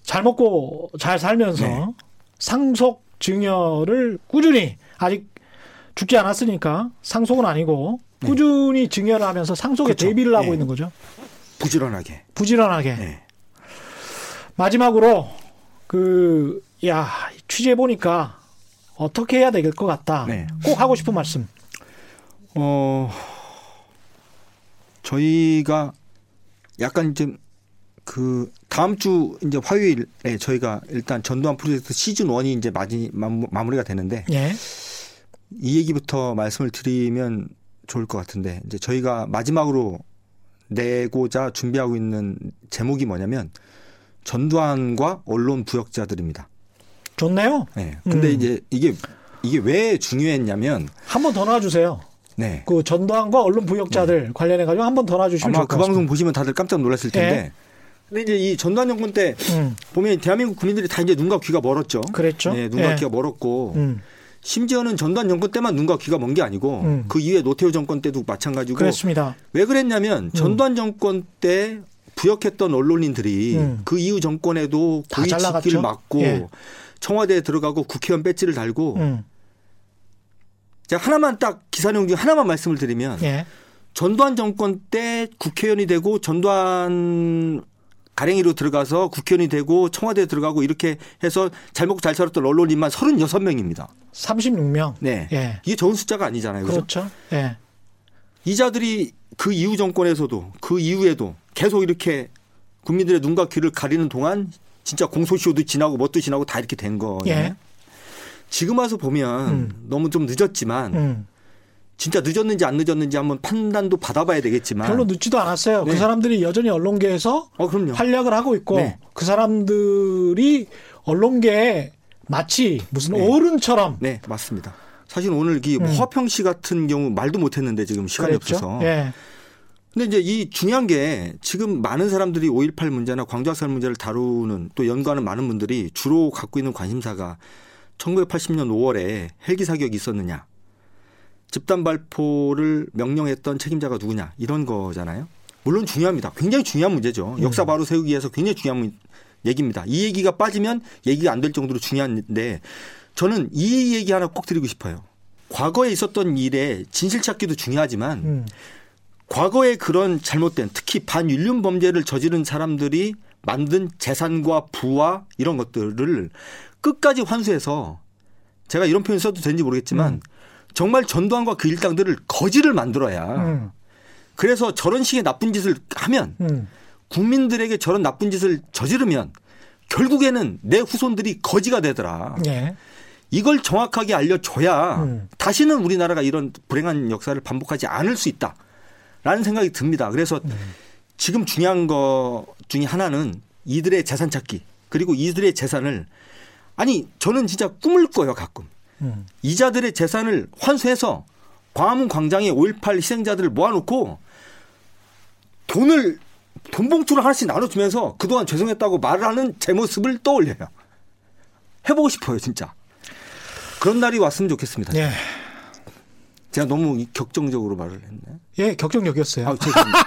잘 먹고 잘 살면서 네. 상속 증여를 꾸준히 아직 죽지 않았으니까 상속은 아니고 꾸준히 증여를 하면서 상속에 네. 그렇죠. 대비를 하고 네. 있는 거죠. 부지런하게. 부지런하게. 네. 마지막으로 그 야 취재 보니까 어떻게 해야 될 것 같다. 네. 꼭 하고 싶은 말씀. 어, 저희가 약간 이제 그 다음 주 이제 화요일에 저희가 일단 전두환 프로젝트 시즌 1이 이제 마지, 마무- 마무리가 되는데 예. 이 얘기부터 말씀을 드리면 좋을 것 같은데 이제 저희가 마지막으로 내고자 준비하고 있는 제목이 뭐냐면 전두환과 언론 부역자들입니다. 좋네요. 네. 근데 음. 이제 이게 이게 왜 중요했냐면 한 번 더 놔주세요. 네. 그 전두환과 언론 부역자들 관련해 가지고 한 번 더 놔주시면 아마 그것 방송 같습니다. 보시면 다들 깜짝 놀랐을 텐데. 예. 근데 이제 이 전두환 정권 때 음, 보면 대한민국 국민들이 다 이제 눈과 귀가 멀었죠. 그랬죠. 네, 눈과 예. 귀가 멀었고 음, 심지어는 전두환 정권 때만 눈과 귀가 먼 게 아니고 음. 그 이후에 노태우 정권 때도 마찬가지고 그랬습니다. 왜 그랬냐면 전두환 정권 때 부역했던 언론인들이 음. 그 이후 정권에도 다 고위 잘 직기를. 맡고 예. 청와대에 들어가고 국회의원 배지를 달고 음, 제가 하나만 딱 기사 내용 중 하나만 말씀을 드리면 예. 전두환 정권 때 국회의원이 되고 전두환 가랭이로 들어가서 국회의원이 되고 청와대에 들어가고 이렇게 해서 잘 먹고 잘 살았던 언론인만 36명입니다. 36명. 네. 예. 이게 좋은 숫자가 아니잖아요. 그죠? 그렇죠. 예. 이자들이 그 이후 정권에서도 그 이후에도 계속 이렇게 국민들의 눈과 귀를 가리는 동안 진짜 공소시효도 지나고 뭣도 지나고 다 이렇게 된 거예요. 예. 지금 와서 보면 음. 너무 좀 늦었지만 음. 진짜 늦었는지 안 늦었는지 한번 판단도 받아봐야 되겠지만 별로 늦지도 않았어요. 그 네. 사람들이 여전히 언론계에서 어. 활약을 하고 있고 네. 그 사람들이 언론계에 마치 무슨 네. 어른처럼 네 맞습니다. 사실 오늘 이 음. 화평 씨 같은 경우 말도 못했는데 지금 시간이 그랬죠. 없어서. 예. 근데 이제 이 중요한 게 지금 많은 사람들이 5.18 문제나 광주학살 문제를 다루는 또 연구하는 많은 분들이 주로 갖고 있는 관심사가 1980년 5월에 헬기 사격이 있었느냐. 집단 발포를 명령했던 책임자가 누구냐. 이런 거잖아요. 물론 중요합니다. 굉장히 중요한 문제죠. 역사 바로 세우기 위해서 굉장히 중요한 문- 얘기입니다. 이 얘기가 빠지면 얘기가 안 될 정도로 중요한데 저는 이 얘기 하나 꼭 드리고 싶어요. 과거에 있었던 일에 진실 찾기도 중요하지만 음. 과거에 그런 잘못된 특히 반윤륜 범죄를 저지른 사람들이 만든 재산과 부와 이런 것들을 끝까지 환수해서 제가 이런 표현 써도 되는지 모르겠지만 음. 정말 전두환과 그 일당들을 거지를 만들어야 음. 그래서 저런 식의 나쁜 짓을 하면 음. 국민들에게 저런 나쁜 짓을 저지르면 결국에는 내 후손들이 거지가 되더라. 예. 이걸 정확하게 알려줘야 음. 다시는 우리나라가 이런 불행한 역사를 반복하지 않을 수 있다. 라는 생각이 듭니다. 그래서 음. 지금 중요한 것 중에 하나는 이들의 재산 찾기 그리고 이들의 재산을 아니 저는 진짜 꿈을 꿔요 가끔 음. 이자들의 재산을 환수해서 광화문 광장에 5.18 희생자들을 모아놓고 돈을 돈 봉투를 하나씩 나눠주면서 그동안 죄송했다고 말을 하는 제 모습을 떠올려요. 해보고 싶어요 진짜. 그런 날이 왔으면 좋겠습니다. 예. 제가 너무 격정적으로 말을 했네. 예, 격정적이었어요. 아, 죄송합니다.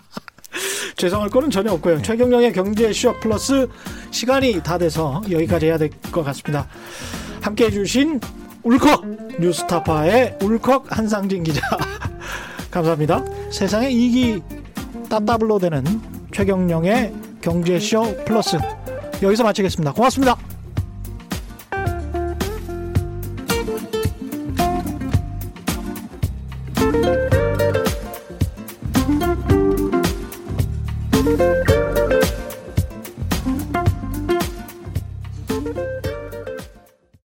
죄송할 거는 전혀 없고요. 네. 최경영의 경제 쇼 플러스 시간이 다 돼서 여기까지 해야 될 것 같습니다. 함께 해주신 울컥 뉴스타파의 울컥 한상진 기자 감사합니다. 세상에 이기 따따블로 되는 최경영의 경제 쇼 플러스 여기서 마치겠습니다. 고맙습니다.